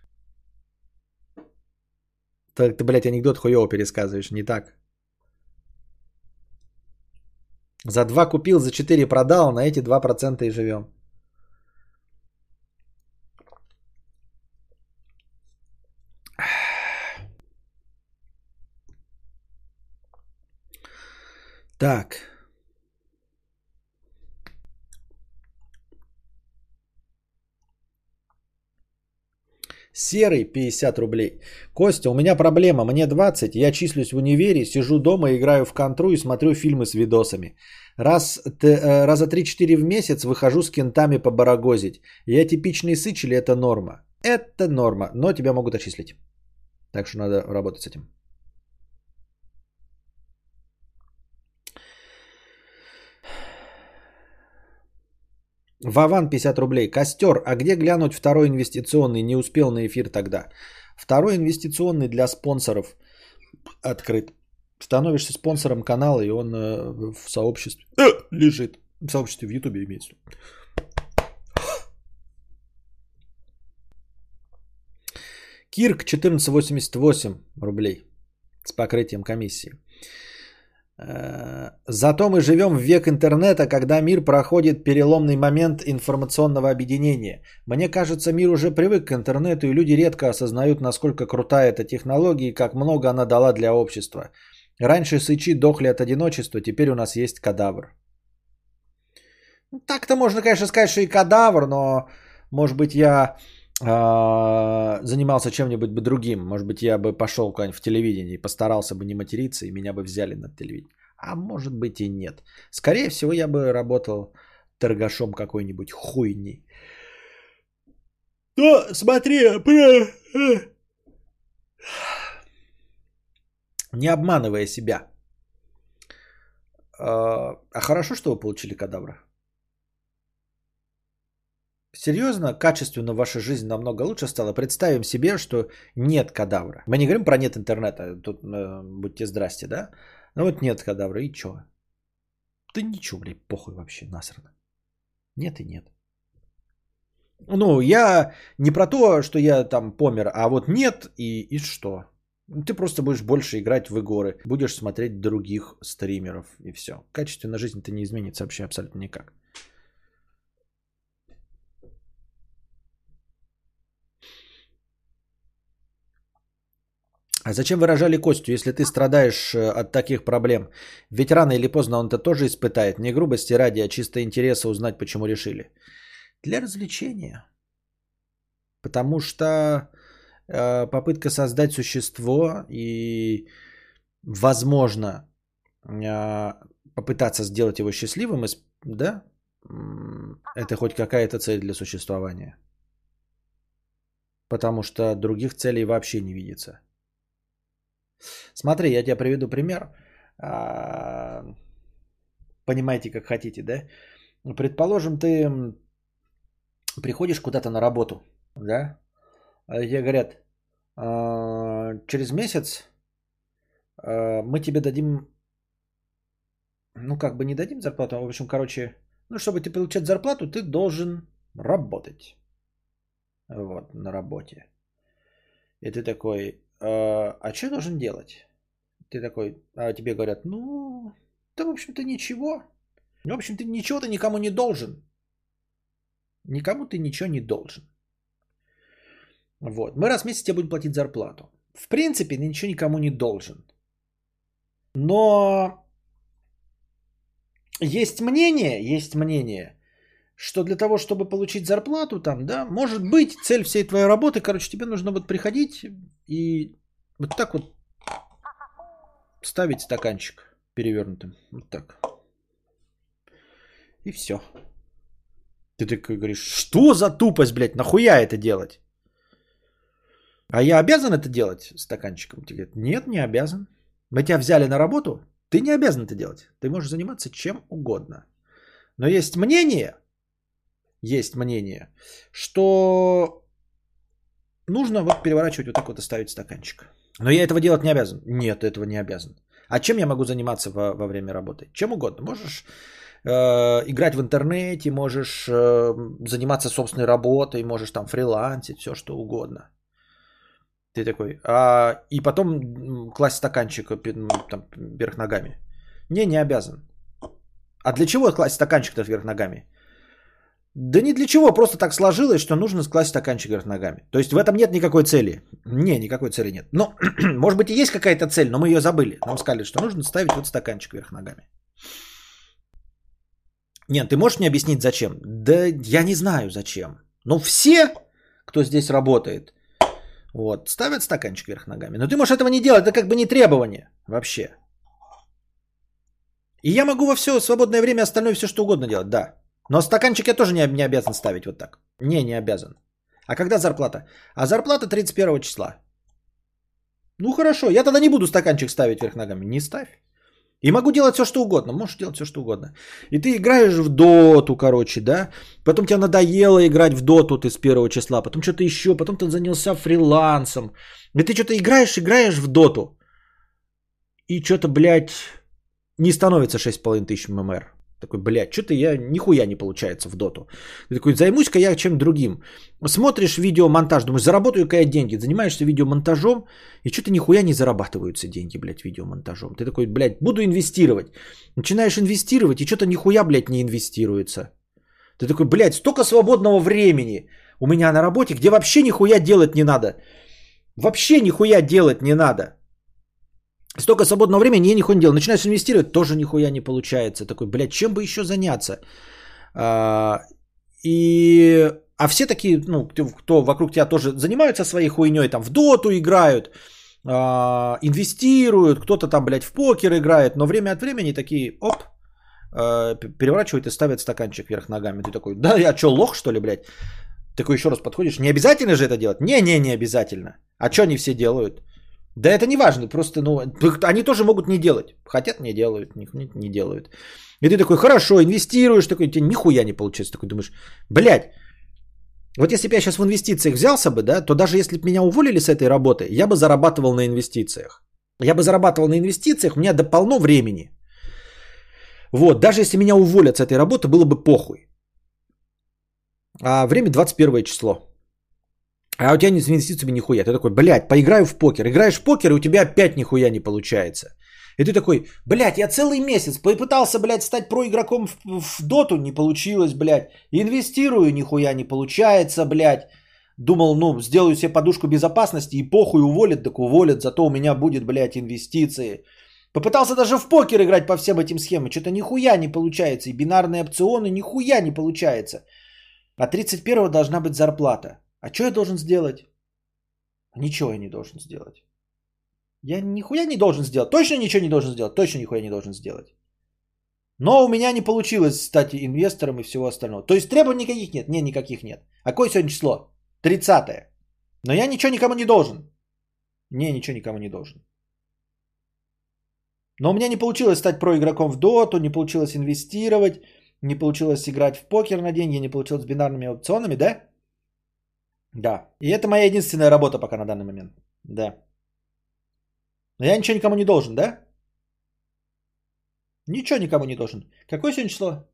Так ты, блядь, анекдот хуево пересказываешь, не так. За два купил, за четыре продал, на эти два процента и живем. Так. Серый 50 рублей. Костя, у меня проблема. Мне 20, я числюсь в универе, сижу дома, играю в контру и смотрю фильмы с видосами. Раз, т, э, раза 3-4 в месяц выхожу с кентами побарагозить. Я типичный сыч или это норма? Это норма, но тебя могут отчислить. Так что надо работать с этим. Вован 50 рублей. Костер. А где глянуть второй инвестиционный? Не успел на эфир тогда. Второй инвестиционный для спонсоров открыт. Становишься спонсором канала, и он э, в сообществе э, лежит. В сообществе в Ютубе имеется. Кирк 1488 рублей с покрытием комиссии. Э, зато мы живем в век интернета, когда мир проходит переломный момент информационного объединения. Мне кажется, мир уже привык к интернету, и люди редко осознают, насколько крутая эта технология и как много она дала для общества. Раньше сычи дохли от одиночества, теперь у нас есть кадавр. Так-то можно, конечно, сказать, что и кадавр, но, может быть, я занимался чем-нибудь бы другим. Может быть, я бы пошел куда-нибудь в телевидение и постарался бы не материться, и меня бы взяли на телевидение. А может быть и нет. Скорее всего, я бы работал торгашом какой-нибудь хуйни. Но смотри, про... не обманывая себя. А, а хорошо, что вы получили кадавра? Серьезно, качественно ваша жизнь намного лучше стала. Представим себе, что нет кадавра. Мы не говорим про нет интернета, тут э, будьте здрасте, да? Ну вот нет кадавра, и чё? Да ничего, блядь, похуй вообще, насрано. Нет и нет. Ну, я не про то, что я там помер, а вот нет и, и что? Ты просто будешь больше играть в игры, будешь смотреть других стримеров и все. Качественно жизнь-то не изменится вообще абсолютно никак. А зачем выражали Костю, если ты страдаешь э, от таких проблем? Ведь рано или поздно он это тоже испытает. Не грубости ради, а чисто интереса узнать, почему решили. Для развлечения. Потому что э, попытка создать существо и, возможно, э, попытаться сделать его счастливым, да, это хоть какая-то цель для существования. Потому что других целей вообще не видится. Смотри, я тебе приведу пример. А, понимаете, как хотите, да? Предположим, ты приходишь куда-то на работу, да? А тебе говорят, «А, через месяц мы тебе дадим, ну как бы не дадим зарплату, в общем, короче, ну чтобы ты получать зарплату, ты должен работать. Вот, на работе. И ты такой, а что должен делать? Ты такой, а тебе говорят, ну, да, в общем-то, ничего. В общем-то, ничего ты никому не должен. Никому ты ничего не должен. Вот. Мы раз в месяц тебе будем платить зарплату. В принципе, ты ничего никому не должен. Но есть мнение, есть мнение, что для того, чтобы получить зарплату там, да, может быть, цель всей твоей работы, короче, тебе нужно вот приходить и вот так вот ставить стаканчик перевернутым. Вот так. И все. Ты такой говоришь, что за тупость, блядь, нахуя это делать? А я обязан это делать стаканчиком? Тебе говорят, нет, не обязан. Мы тебя взяли на работу, ты не обязан это делать. Ты можешь заниматься чем угодно. Но есть мнение, есть мнение, что нужно вот переворачивать вот так вот и ставить стаканчик. Но я этого делать не обязан. Нет, этого не обязан. А чем я могу заниматься во, во время работы? Чем угодно. Можешь э, играть в интернете, можешь э, заниматься собственной работой, можешь там фрилансить, все что угодно. Ты такой. А, и потом класть стаканчик там, вверх ногами. Не, не обязан. А для чего класть стаканчик-то вверх ногами? Да ни для чего, просто так сложилось, что нужно класть стаканчик вверх ногами. То есть в этом нет никакой цели. Не, никакой цели нет. Но, может быть, и есть какая-то цель, но мы ее забыли. Нам сказали, что нужно ставить вот стаканчик вверх ногами. Нет, ты можешь мне объяснить, зачем? Да я не знаю, зачем. Но все, кто здесь работает, вот, ставят стаканчик вверх ногами. Но ты можешь этого не делать, это как бы не требование вообще. И я могу во все свободное время остальное все что угодно делать, да. Но стаканчик я тоже не, не обязан ставить вот так. Не, не обязан. А когда зарплата? А зарплата 31 числа. Ну хорошо, я тогда не буду стаканчик ставить вверх ногами. Не ставь. И могу делать все, что угодно. Можешь делать все, что угодно. И ты играешь в доту, короче, да. Потом тебе надоело играть в доту ты с первого числа. Потом что-то еще. Потом ты занялся фрилансом. И ты что-то играешь, играешь в доту. И что-то, блядь, не становится 6,5 тысяч ММР. Такой, блядь, что-то я нихуя не получается в доту. Ты такой, займусь-ка я чем другим. Смотришь видеомонтаж, думаешь, заработаю-ка я деньги. Занимаешься видеомонтажом, и что-то нихуя не зарабатываются деньги, блядь, видеомонтажом. Ты такой, блядь, буду инвестировать. Начинаешь инвестировать, и что-то нихуя, блядь, не инвестируется. Ты такой, блядь, столько свободного времени у меня на работе, где вообще нихуя делать не надо. Вообще нихуя делать не надо. Столько свободного времени, я нихуя не делал. Начинаешь инвестировать, тоже нихуя не получается. Такой, блядь, чем бы еще заняться? А, и... А все такие, ну, кто вокруг тебя тоже занимаются своей хуйней, там в доту играют, а, инвестируют, кто-то там, блядь, в покер играет, но время от времени такие, оп, а, переворачивают и ставят стаканчик вверх ногами. Ты такой, да я что, лох, что ли, блядь? Такой еще раз подходишь, не обязательно же это делать? Не-не, не обязательно. А что они все делают? Да это не важно, просто, ну, они тоже могут не делать. Хотят, не делают, не, не делают. И ты такой, хорошо, инвестируешь, такой, тебе нихуя не получается. Такой думаешь, блядь, вот если бы я сейчас в инвестициях взялся бы, да, то даже если бы меня уволили с этой работы, я бы зарабатывал на инвестициях. Я бы зарабатывал на инвестициях, у меня до полно времени. Вот, даже если меня уволят с этой работы, было бы похуй. А время 21 число. А у тебя не с инвестициями нихуя. Ты такой, блядь, поиграю в покер. Играешь в покер, и у тебя опять нихуя не получается. И ты такой, блядь, я целый месяц попытался, блядь, стать проигроком в, в доту, не получилось, блядь. Инвестирую, нихуя не получается, блядь. Думал, ну, сделаю себе подушку безопасности и похуй уволят, так уволят, зато у меня будет, блядь, инвестиции. Попытался даже в покер играть по всем этим схемам, что-то нихуя не получается. И бинарные опционы нихуя не получается. А 31 должна быть зарплата. А что я должен сделать? Ничего я не должен сделать. Я нихуя не должен сделать. Точно ничего не должен сделать. Точно нихуя не должен сделать. Но у меня не получилось стать инвестором и всего остального. То есть требований никаких нет? Не, никаких нет. А какое сегодня число? 30 Но я ничего никому не должен. Не, ничего никому не должен. Но у меня не получилось стать проигроком в доту, не получилось инвестировать, не получилось играть в покер на деньги, не получилось с бинарными опционами, да? Да. И это моя единственная работа пока на данный момент. Да. Но я ничего никому не должен, да? Ничего никому не должен. Какое сегодня число?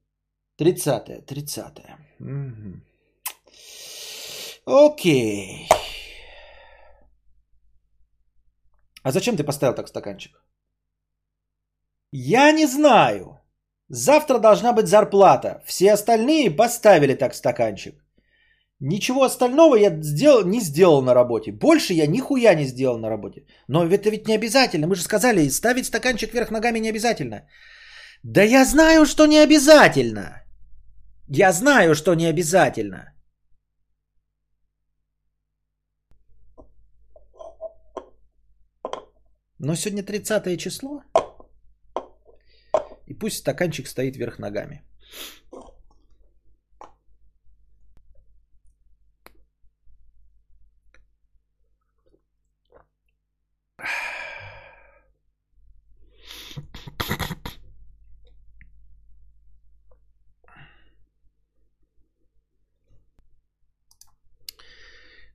30 30 угу. Окей. А зачем ты поставил так стаканчик? Я не знаю. Завтра должна быть зарплата. Все остальные поставили так стаканчик. Ничего остального я сделал, не сделал на работе. Больше я нихуя не сделал на работе. Но это ведь не обязательно. Мы же сказали, ставить стаканчик вверх ногами не обязательно. Да я знаю, что не обязательно. Я знаю, что не обязательно. Но сегодня 30 число. И пусть стаканчик стоит вверх ногами.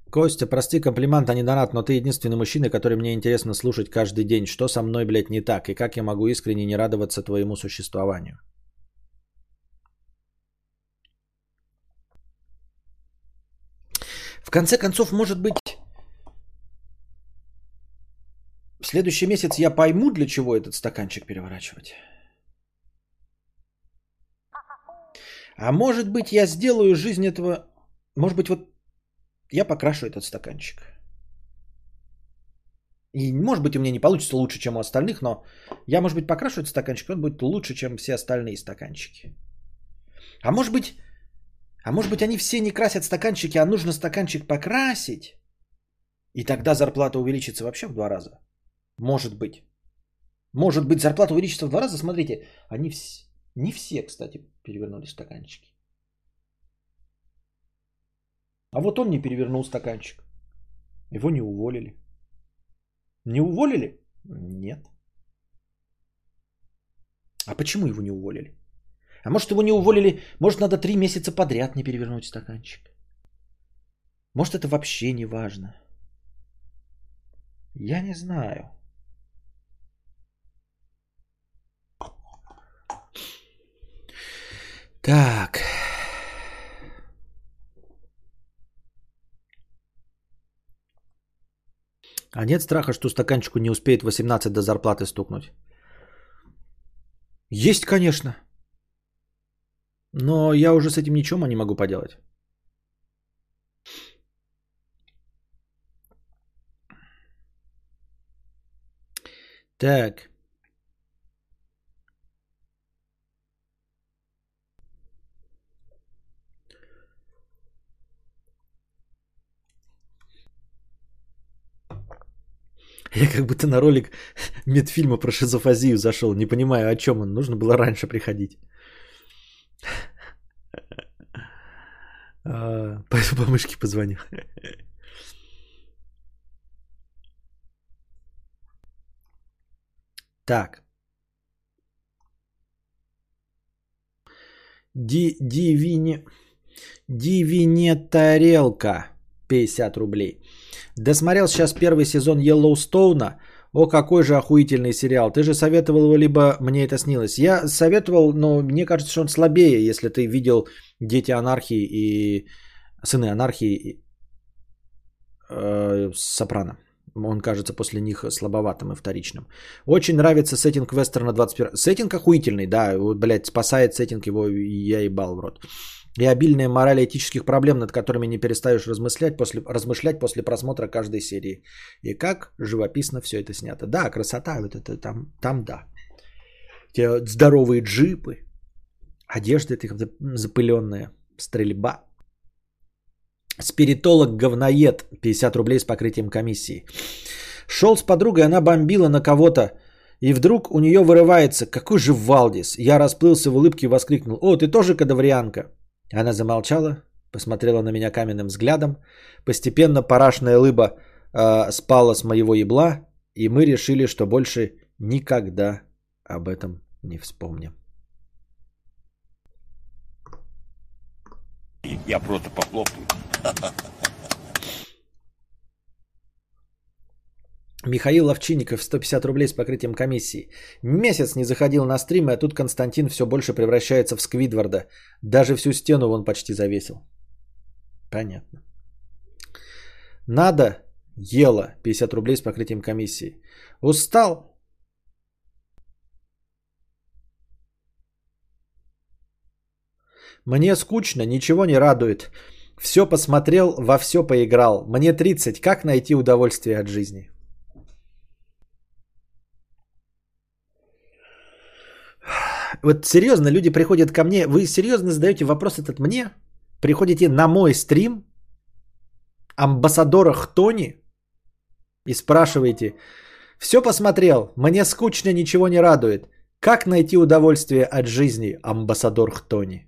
Костя, прости комплимент, а не донат, но ты единственный мужчина, который мне интересно слушать каждый день. Что со мной, блядь, не так? И как я могу искренне не радоваться твоему существованию? В конце концов, может быть, следующий месяц я пойму, для чего этот стаканчик переворачивать. А может быть, я сделаю жизнь этого... Может быть, вот я покрашу этот стаканчик. И может быть у меня не получится лучше, чем у остальных, но я, может быть, покрашу этот стаканчик, он будет лучше, чем все остальные стаканчики. А может быть, а может быть они все не красят стаканчики, а нужно стаканчик покрасить, и тогда зарплата увеличится вообще в два раза. Может быть. Может быть зарплата увеличится в два раза. Смотрите, они вс... не все, кстати, перевернули стаканчики. А вот он не перевернул стаканчик. Его не уволили. Не уволили? Нет. А почему его не уволили? А может его не уволили, может надо три месяца подряд не перевернуть стаканчик. Может это вообще не важно. Я не знаю. Так. А нет страха, что стаканчику не успеет 18 до зарплаты стукнуть? Есть, конечно. Но я уже с этим ничего не могу поделать. Так. Я как будто на ролик медфильма про шизофазию зашел. Не понимаю, о чем он. Нужно было раньше приходить. А, по мышке позвоню. Так. Ди, дивине тарелка. 50 рублей. Досмотрел сейчас первый сезон Йеллоустоуна. О, какой же охуительный сериал. Ты же советовал его, либо мне это снилось. Я советовал, но мне кажется, что он слабее, если ты видел «Дети анархии» и «Сыны анархии» э, «Сопрано». Он кажется после них слабоватым и вторичным. Очень нравится сеттинг вестерна 21. Сеттинг охуительный, да. Вот, блядь, спасает сеттинг его, я ебал в рот и обильная мораль этических проблем, над которыми не перестаешь размышлять после, размышлять после просмотра каждой серии. И как живописно все это снято. Да, красота, вот это там, там да. Те здоровые джипы, одежда эта запыленная, стрельба. Спиритолог-говноед, 50 рублей с покрытием комиссии. Шел с подругой, она бомбила на кого-то, и вдруг у нее вырывается, какой же Валдис. Я расплылся в улыбке и воскликнул, о, ты тоже кадаврианка. Она замолчала, посмотрела на меня каменным взглядом. Постепенно парашная лыба э, спала с моего ебла, и мы решили, что больше никогда об этом не вспомним. Я просто похлопаю. Михаил Ловчинников, 150 рублей с покрытием комиссии. Месяц не заходил на стримы, а тут Константин все больше превращается в Сквидварда. Даже всю стену он почти завесил. Понятно. Надо, ела, 50 рублей с покрытием комиссии. Устал? Мне скучно, ничего не радует. Все посмотрел, во все поиграл. Мне 30, как найти удовольствие от жизни? Вот серьезно, люди приходят ко мне, вы серьезно задаете вопрос этот мне? Приходите на мой стрим, амбассадора Хтони, и спрашиваете, все посмотрел, мне скучно, ничего не радует. Как найти удовольствие от жизни, амбассадор Хтони?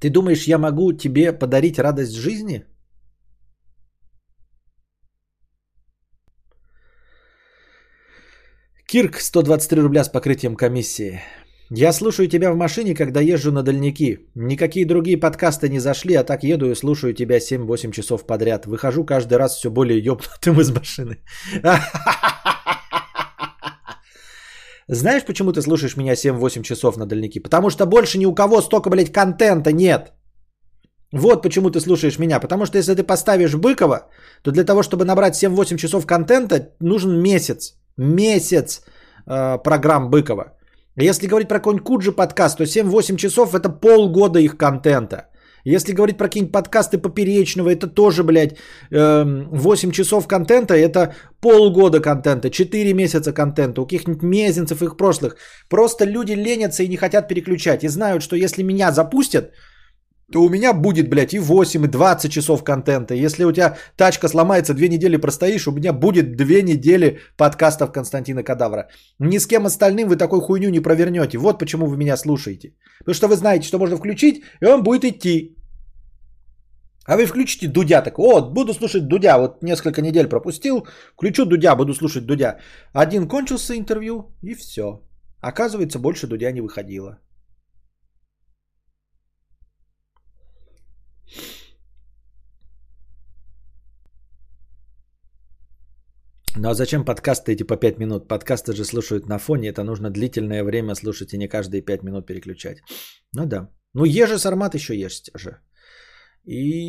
Ты думаешь, я могу тебе подарить радость жизни? Кирк, 123 рубля с покрытием комиссии. Я слушаю тебя в машине, когда езжу на дальники. Никакие другие подкасты не зашли, а так еду и слушаю тебя 7-8 часов подряд. Выхожу каждый раз все более ёбнутым из машины. Знаешь, почему ты слушаешь меня 7-8 часов на дальники? Потому что больше ни у кого столько, блядь, контента нет. Вот почему ты слушаешь меня. Потому что если ты поставишь Быкова, то для того, чтобы набрать 7-8 часов контента, нужен месяц. Месяц э, программ Быкова. Если говорить про какой-нибудь Куджи подкаст, то 7-8 часов это полгода их контента. Если говорить про какие-нибудь подкасты Поперечного, это тоже, блядь, 8 эм, часов контента, это полгода контента, 4 месяца контента, у каких-нибудь мезенцев их прошлых. Просто люди ленятся и не хотят переключать. И знают, что если меня запустят, то у меня будет, блядь, и 8, и 20 часов контента. Если у тебя тачка сломается, две недели простоишь, у меня будет две недели подкастов Константина Кадавра. Ни с кем остальным вы такой хуйню не провернете. Вот почему вы меня слушаете. Потому что вы знаете, что можно включить, и он будет идти. А вы включите Дудя, так, о, буду слушать Дудя, вот несколько недель пропустил, включу Дудя, буду слушать Дудя. Один кончился интервью, и все. Оказывается, больше Дудя не выходило. Ну а зачем подкасты эти по 5 минут? Подкасты же слушают на фоне, это нужно длительное время слушать и не каждые 5 минут переключать. Ну да. Ну еже сармат еще есть же. И...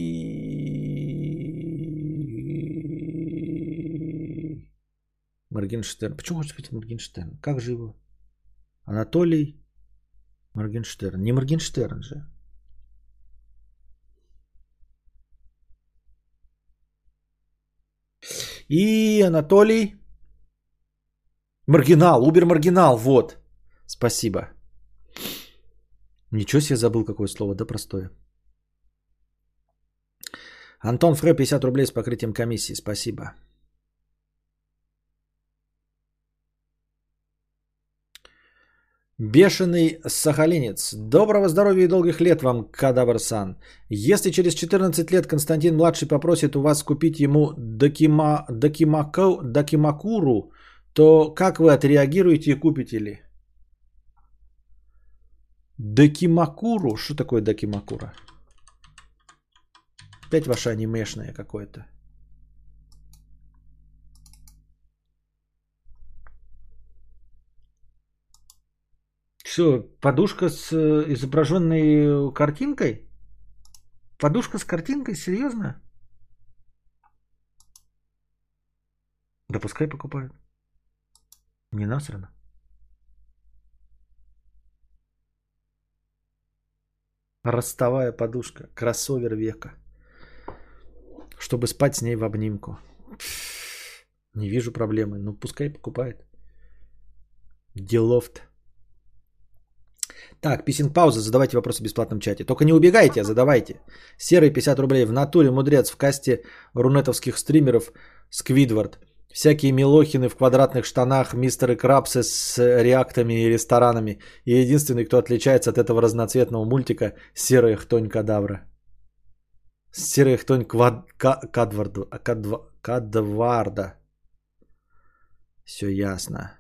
Моргенштерн. Почему хочешь сказать Моргенштерн? Как же его? Анатолий Моргенштерн. Не Моргенштерн же. И Анатолий Маргинал, Убер Маргинал, вот. Спасибо. Ничего себе забыл, какое слово, да простое. Антон Фре, 50 рублей с покрытием комиссии, спасибо. Бешеный сахалинец. Доброго здоровья и долгих лет вам, Кадавр-сан. Если через 14 лет Константин-младший попросит у вас купить ему докима, докимаку, докимакуру, то как вы отреагируете и купите ли? Докимакуру? Что такое докимакура? Опять ваше анимешное какое-то. Все, подушка с э, изображенной картинкой? Подушка с картинкой? Серьезно? Да пускай покупают. Не насрано. Ростовая подушка. Кроссовер века. Чтобы спать с ней в обнимку. Не вижу проблемы. Ну, пускай покупает. Делофт. Так, писинг пауза, задавайте вопросы в бесплатном чате. Только не убегайте, а задавайте. Серый 50 рублей. В натуре мудрец в касте рунетовских стримеров Сквидвард. Всякие Милохины в квадратных штанах, мистеры Крабсы с реактами и ресторанами. И единственный, кто отличается от этого разноцветного мультика, серая хтонь кадавра. Серая хтонь квад... кадварду... кадва... кадварда. Все ясно.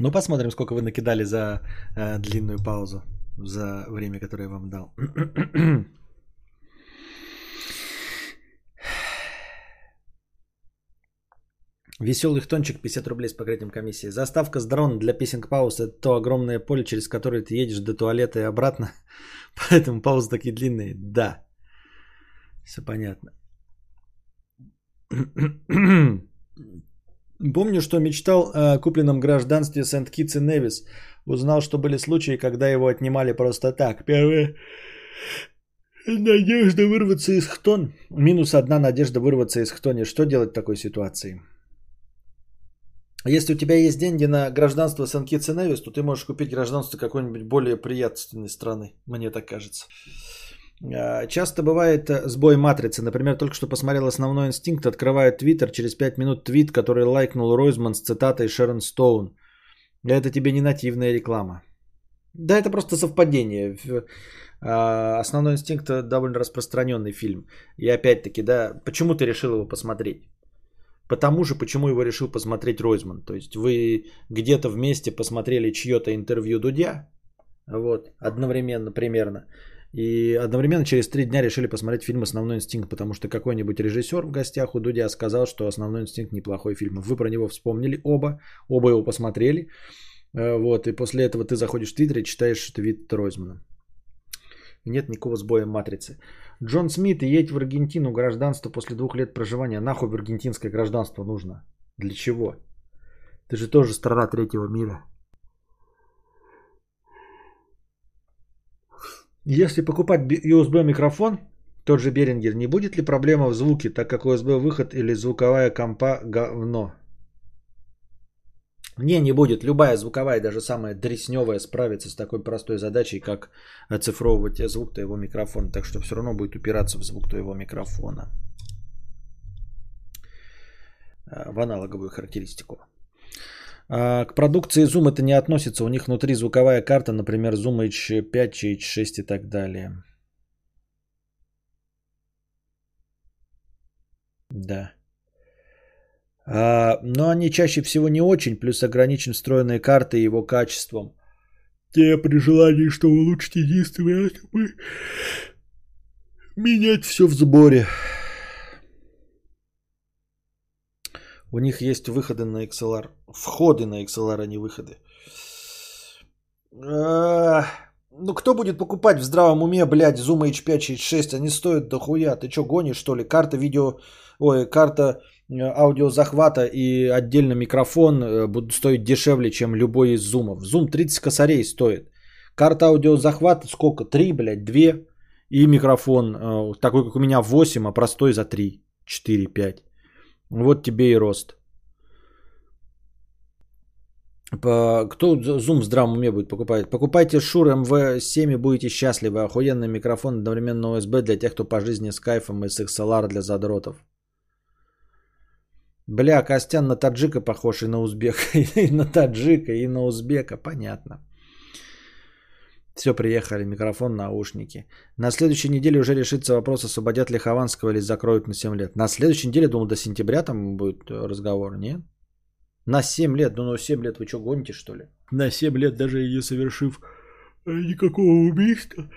Ну, посмотрим, сколько вы накидали за э, длинную паузу, за время, которое я вам дал. Веселый тончик 50 рублей с покрытием комиссии. Заставка с дрона для песенг пауз это то огромное поле, через которое ты едешь до туалета и обратно. Поэтому паузы такие длинные. Да. Все понятно. Помню, что мечтал о купленном гражданстве Сент-Китс и Невис. Узнал, что были случаи, когда его отнимали просто так. Первое. Надежда вырваться из хтон. Минус одна надежда вырваться из хтони. Что делать в такой ситуации? Если у тебя есть деньги на гражданство Сент-Китс и Невис, то ты можешь купить гражданство какой-нибудь более приятственной страны, мне так кажется. А, часто бывает э, сбой матрицы. Например, только что посмотрел «Основной инстинкт», открывает Твиттер, через 5 минут твит, который лайкнул Ройзман с цитатой Шерон Стоун. Это тебе не нативная реклама. Да, это просто совпадение. А, «Основной инстинкт» довольно распространенный фильм. И опять-таки, да, почему ты решил его посмотреть? Потому же, почему его решил посмотреть Ройзман. То есть вы где-то вместе посмотрели чье-то интервью Дудя, вот, одновременно примерно. И одновременно через три дня решили посмотреть фильм «Основной инстинкт», потому что какой-нибудь режиссер в гостях у Дудя сказал, что «Основной инстинкт» неплохой фильм. Вы про него вспомнили оба, оба его посмотрели. Э, вот, и после этого ты заходишь в Твиттер и читаешь твит Ройзмана. И нет никакого сбоя матрицы. Джон Смит, едь в Аргентину, гражданство после двух лет проживания. Нахуй в аргентинское гражданство нужно? Для чего? Ты же тоже страна третьего мира. Если покупать USB микрофон, тот же Берингер, не будет ли проблема в звуке, так как USB выход или звуковая компа говно? Не, не будет. Любая звуковая, даже самая дресневая справится с такой простой задачей, как оцифровывать звук твоего микрофона. Так что все равно будет упираться в звук твоего микрофона. А, в аналоговую характеристику. А, к продукции Zoom это не относится. У них внутри звуковая карта, например, Zoom H5, H6 и так далее. Да. А, но они чаще всего не очень, плюс ограничен встроенной картой и его качеством. Те при желании, что улучшить единственное, менять все в сборе. У них есть выходы на XLR. Входы на XLR, а не выходы. Ну, кто будет покупать в здравом уме, блядь, Zoom H5, H6? Они стоят дохуя. Ты что, гонишь, что ли? Карта видео... Ой, карта э, аудиозахвата и отдельно микрофон э, будут стоить дешевле, чем любой из зумов. Зум 30 косарей стоит. Карта аудиозахвата сколько? 3, блядь, 2. И микрофон э, такой, как у меня, 8, а простой за 3, 4, 5. Вот тебе и рост. Кто Zoom в здравом уме будет покупать? Покупайте Shure MV7 и будете счастливы. Охуенный микрофон одновременно USB для тех, кто по жизни с кайфом и с XLR для задротов. Бля, Костян на таджика похож и на узбека. И на таджика, и на узбека. Понятно. Все, приехали. Микрофон, наушники. На следующей неделе уже решится вопрос, освободят ли Хованского или закроют на 7 лет. На следующей неделе, думал, до сентября там будет разговор, нет? На 7 лет? Ну, на 7 лет вы что, гоните, что ли? На 7 лет, даже не совершив э, никакого убийства.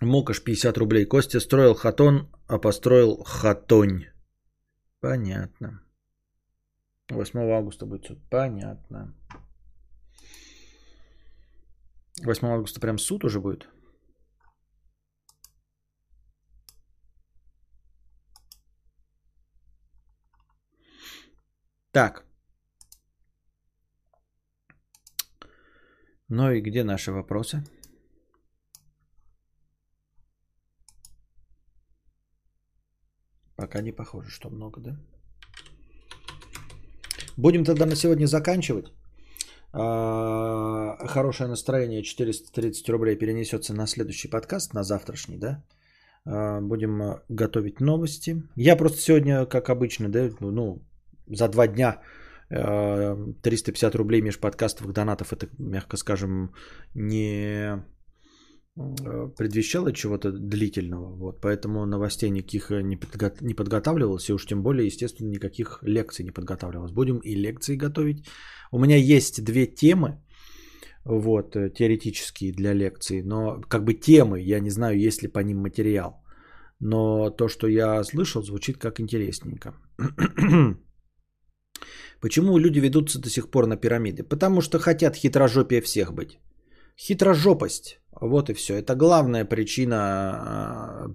Мукаш 50 рублей. Костя строил хатон, а построил хатонь. Понятно. 8 августа будет суд. Понятно. 8 августа прям суд уже будет? Так. Ну и где наши вопросы? Пока не похоже, что много, да? Будем тогда на сегодня заканчивать. А, хорошее настроение 430 рублей перенесется на следующий подкаст, на завтрашний, да? А, будем готовить новости. Я просто сегодня, как обычно, да, ну, за два дня 350 рублей меж подкастовых донатов, это, мягко скажем, не предвещало чего-то длительного. Вот, поэтому новостей никаких не, подго- не подготавливалось, и уж тем более, естественно, никаких лекций не подготавливалось. Будем и лекции готовить. У меня есть две темы, вот, э, теоретические для лекции, но как бы темы, я не знаю, есть ли по ним материал. Но то, что я слышал, звучит как интересненько. Почему люди ведутся до сих пор на пирамиды? Потому что хотят хитрожопие всех быть. Хитрожопость. Вот и все. Это главная причина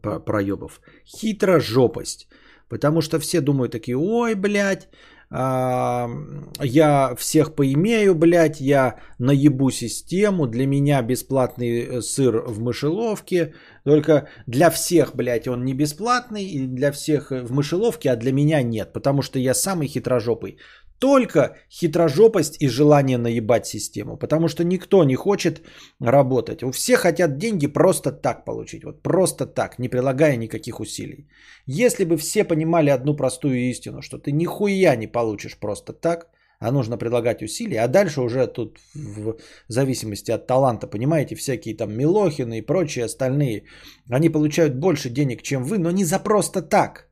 а, проебов. Хитрожопость. Потому что все думают такие, ой, блядь, а, я всех поимею, блядь, я наебу систему, для меня бесплатный э, сыр в мышеловке, только для всех, блядь, он не бесплатный, и для всех в мышеловке, а для меня нет, потому что я самый хитрожопый. Только хитрожопость и желание наебать систему. Потому что никто не хочет работать. У всех хотят деньги просто так получить. Вот просто так, не прилагая никаких усилий. Если бы все понимали одну простую истину, что ты нихуя не получишь просто так, а нужно прилагать усилия, а дальше уже тут в зависимости от таланта, понимаете, всякие там Милохины и прочие остальные, они получают больше денег, чем вы, но не за просто так.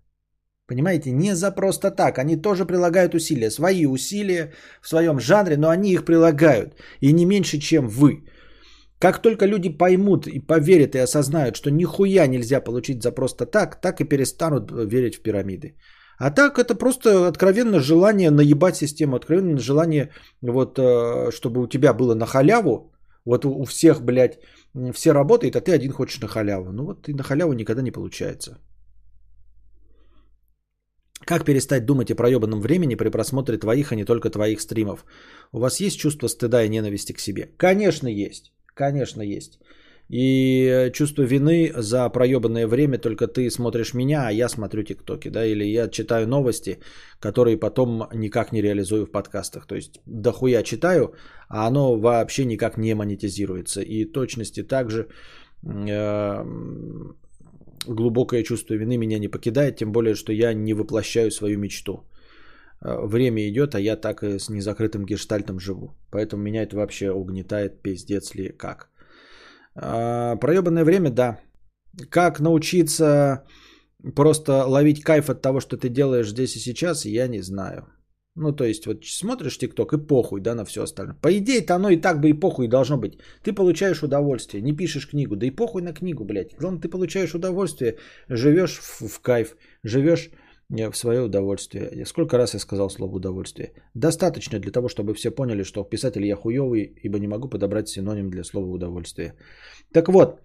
Понимаете, не за просто так. Они тоже прилагают усилия, свои усилия в своем жанре, но они их прилагают. И не меньше, чем вы. Как только люди поймут и поверят и осознают, что нихуя нельзя получить за просто так, так и перестанут верить в пирамиды. А так это просто откровенно желание наебать систему, откровенно желание, вот, э, чтобы у тебя было на халяву, вот у всех, блядь, все работают, а ты один хочешь на халяву. Ну вот и на халяву никогда не получается. Как перестать думать о проебанном времени при просмотре твоих, а не только твоих стримов? У вас есть чувство стыда и ненависти к себе? Конечно есть. Конечно есть. И э, чувство вины за проебанное время только ты смотришь меня, а я смотрю тиктоки, да, или я читаю новости, которые потом никак не реализую в подкастах. То есть дохуя читаю, а оно вообще никак не монетизируется. И точности также э, глубокое чувство вины меня не покидает, тем более, что я не воплощаю свою мечту. Э, время идет, а я так и с незакрытым гештальтом живу. Поэтому меня это вообще угнетает, пиздец ли как. А, проебанное время, да. Как научиться просто ловить кайф от того, что ты делаешь здесь и сейчас, я не знаю. Ну, то есть, вот смотришь ТикТок и похуй, да, на все остальное. По идее-то оно и так бы и похуй должно быть. Ты получаешь удовольствие, не пишешь книгу, да и похуй на книгу, блядь. Главное, ты получаешь удовольствие, живешь в, в кайф, живешь э, в свое удовольствие. Сколько раз я сказал слово удовольствие? Достаточно для того, чтобы все поняли, что писатель я хуёвый, ибо не могу подобрать синоним для слова удовольствие. Так вот,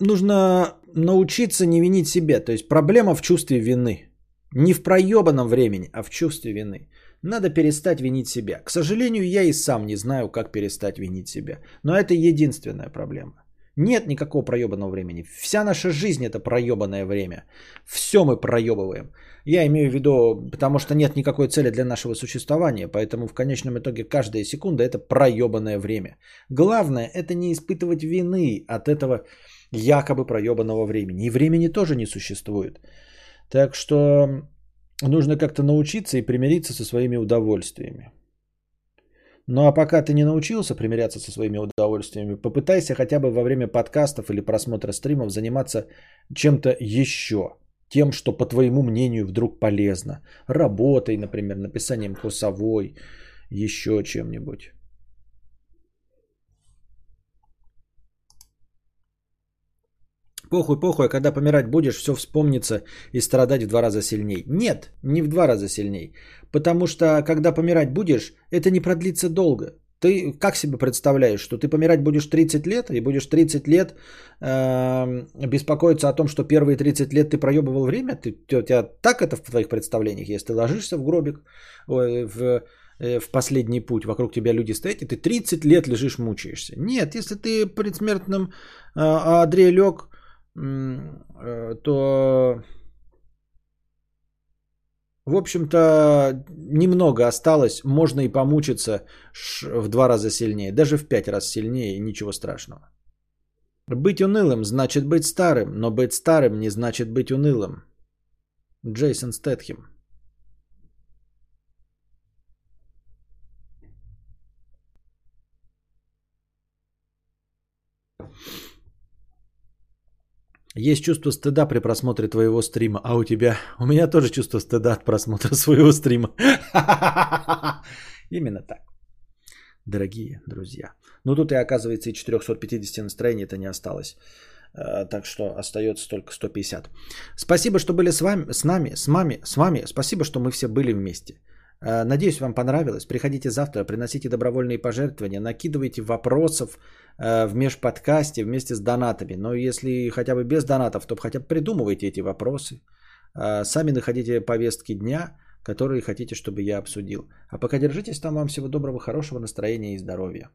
нужно научиться не винить себя. То есть проблема в чувстве вины. Не в проебанном времени, а в чувстве вины. Надо перестать винить себя. К сожалению, я и сам не знаю, как перестать винить себя. Но это единственная проблема. Нет никакого проебанного времени. Вся наша жизнь это проебанное время. Все мы проебываем. Я имею в виду, потому что нет никакой цели для нашего существования, поэтому в конечном итоге каждая секунда это проебанное время. Главное это не испытывать вины от этого якобы проебанного времени. И времени тоже не существует. Так что нужно как-то научиться и примириться со своими удовольствиями. Ну а пока ты не научился примиряться со своими удовольствиями, попытайся хотя бы во время подкастов или просмотра стримов заниматься чем-то еще. Тем, что по твоему мнению вдруг полезно. Работой, например, написанием курсовой, еще чем-нибудь. Похуй, похуй, а когда помирать будешь, все вспомнится и страдать в два раза сильней. Нет, не в два раза сильней. Потому что, когда помирать будешь, это не продлится долго. Ты как себе представляешь, что ты помирать будешь 30 лет и будешь 30 лет э, беспокоиться о том, что первые 30 лет ты проебывал время? Ты, у тебя так это в твоих представлениях, если ты ложишься в гробик в, э, в последний путь, вокруг тебя люди стоят, и ты 30 лет лежишь, мучаешься. Нет, если ты предсмертным э, Андрей лег, то, в общем-то, немного осталось. Можно и помучиться в два раза сильнее, даже в пять раз сильнее, ничего страшного. Быть унылым значит быть старым, но быть старым не значит быть унылым. Джейсон Стэтхем. Есть чувство стыда при просмотре твоего стрима, а у тебя? У меня тоже чувство стыда от просмотра своего стрима. Именно так. Дорогие друзья. Ну тут и оказывается и 450 настроений это не осталось. Э, так что остается только 150. Спасибо, что были с вами, с нами, с вами, с вами. Спасибо, что мы все были вместе. Э, надеюсь, вам понравилось. Приходите завтра, приносите добровольные пожертвования, накидывайте вопросов э, в межподкасте вместе с донатами. Но если хотя бы без донатов, то хотя бы придумывайте эти вопросы. Сами находите повестки дня, которые хотите, чтобы я обсудил. А пока держитесь там. Вам всего доброго, хорошего настроения и здоровья.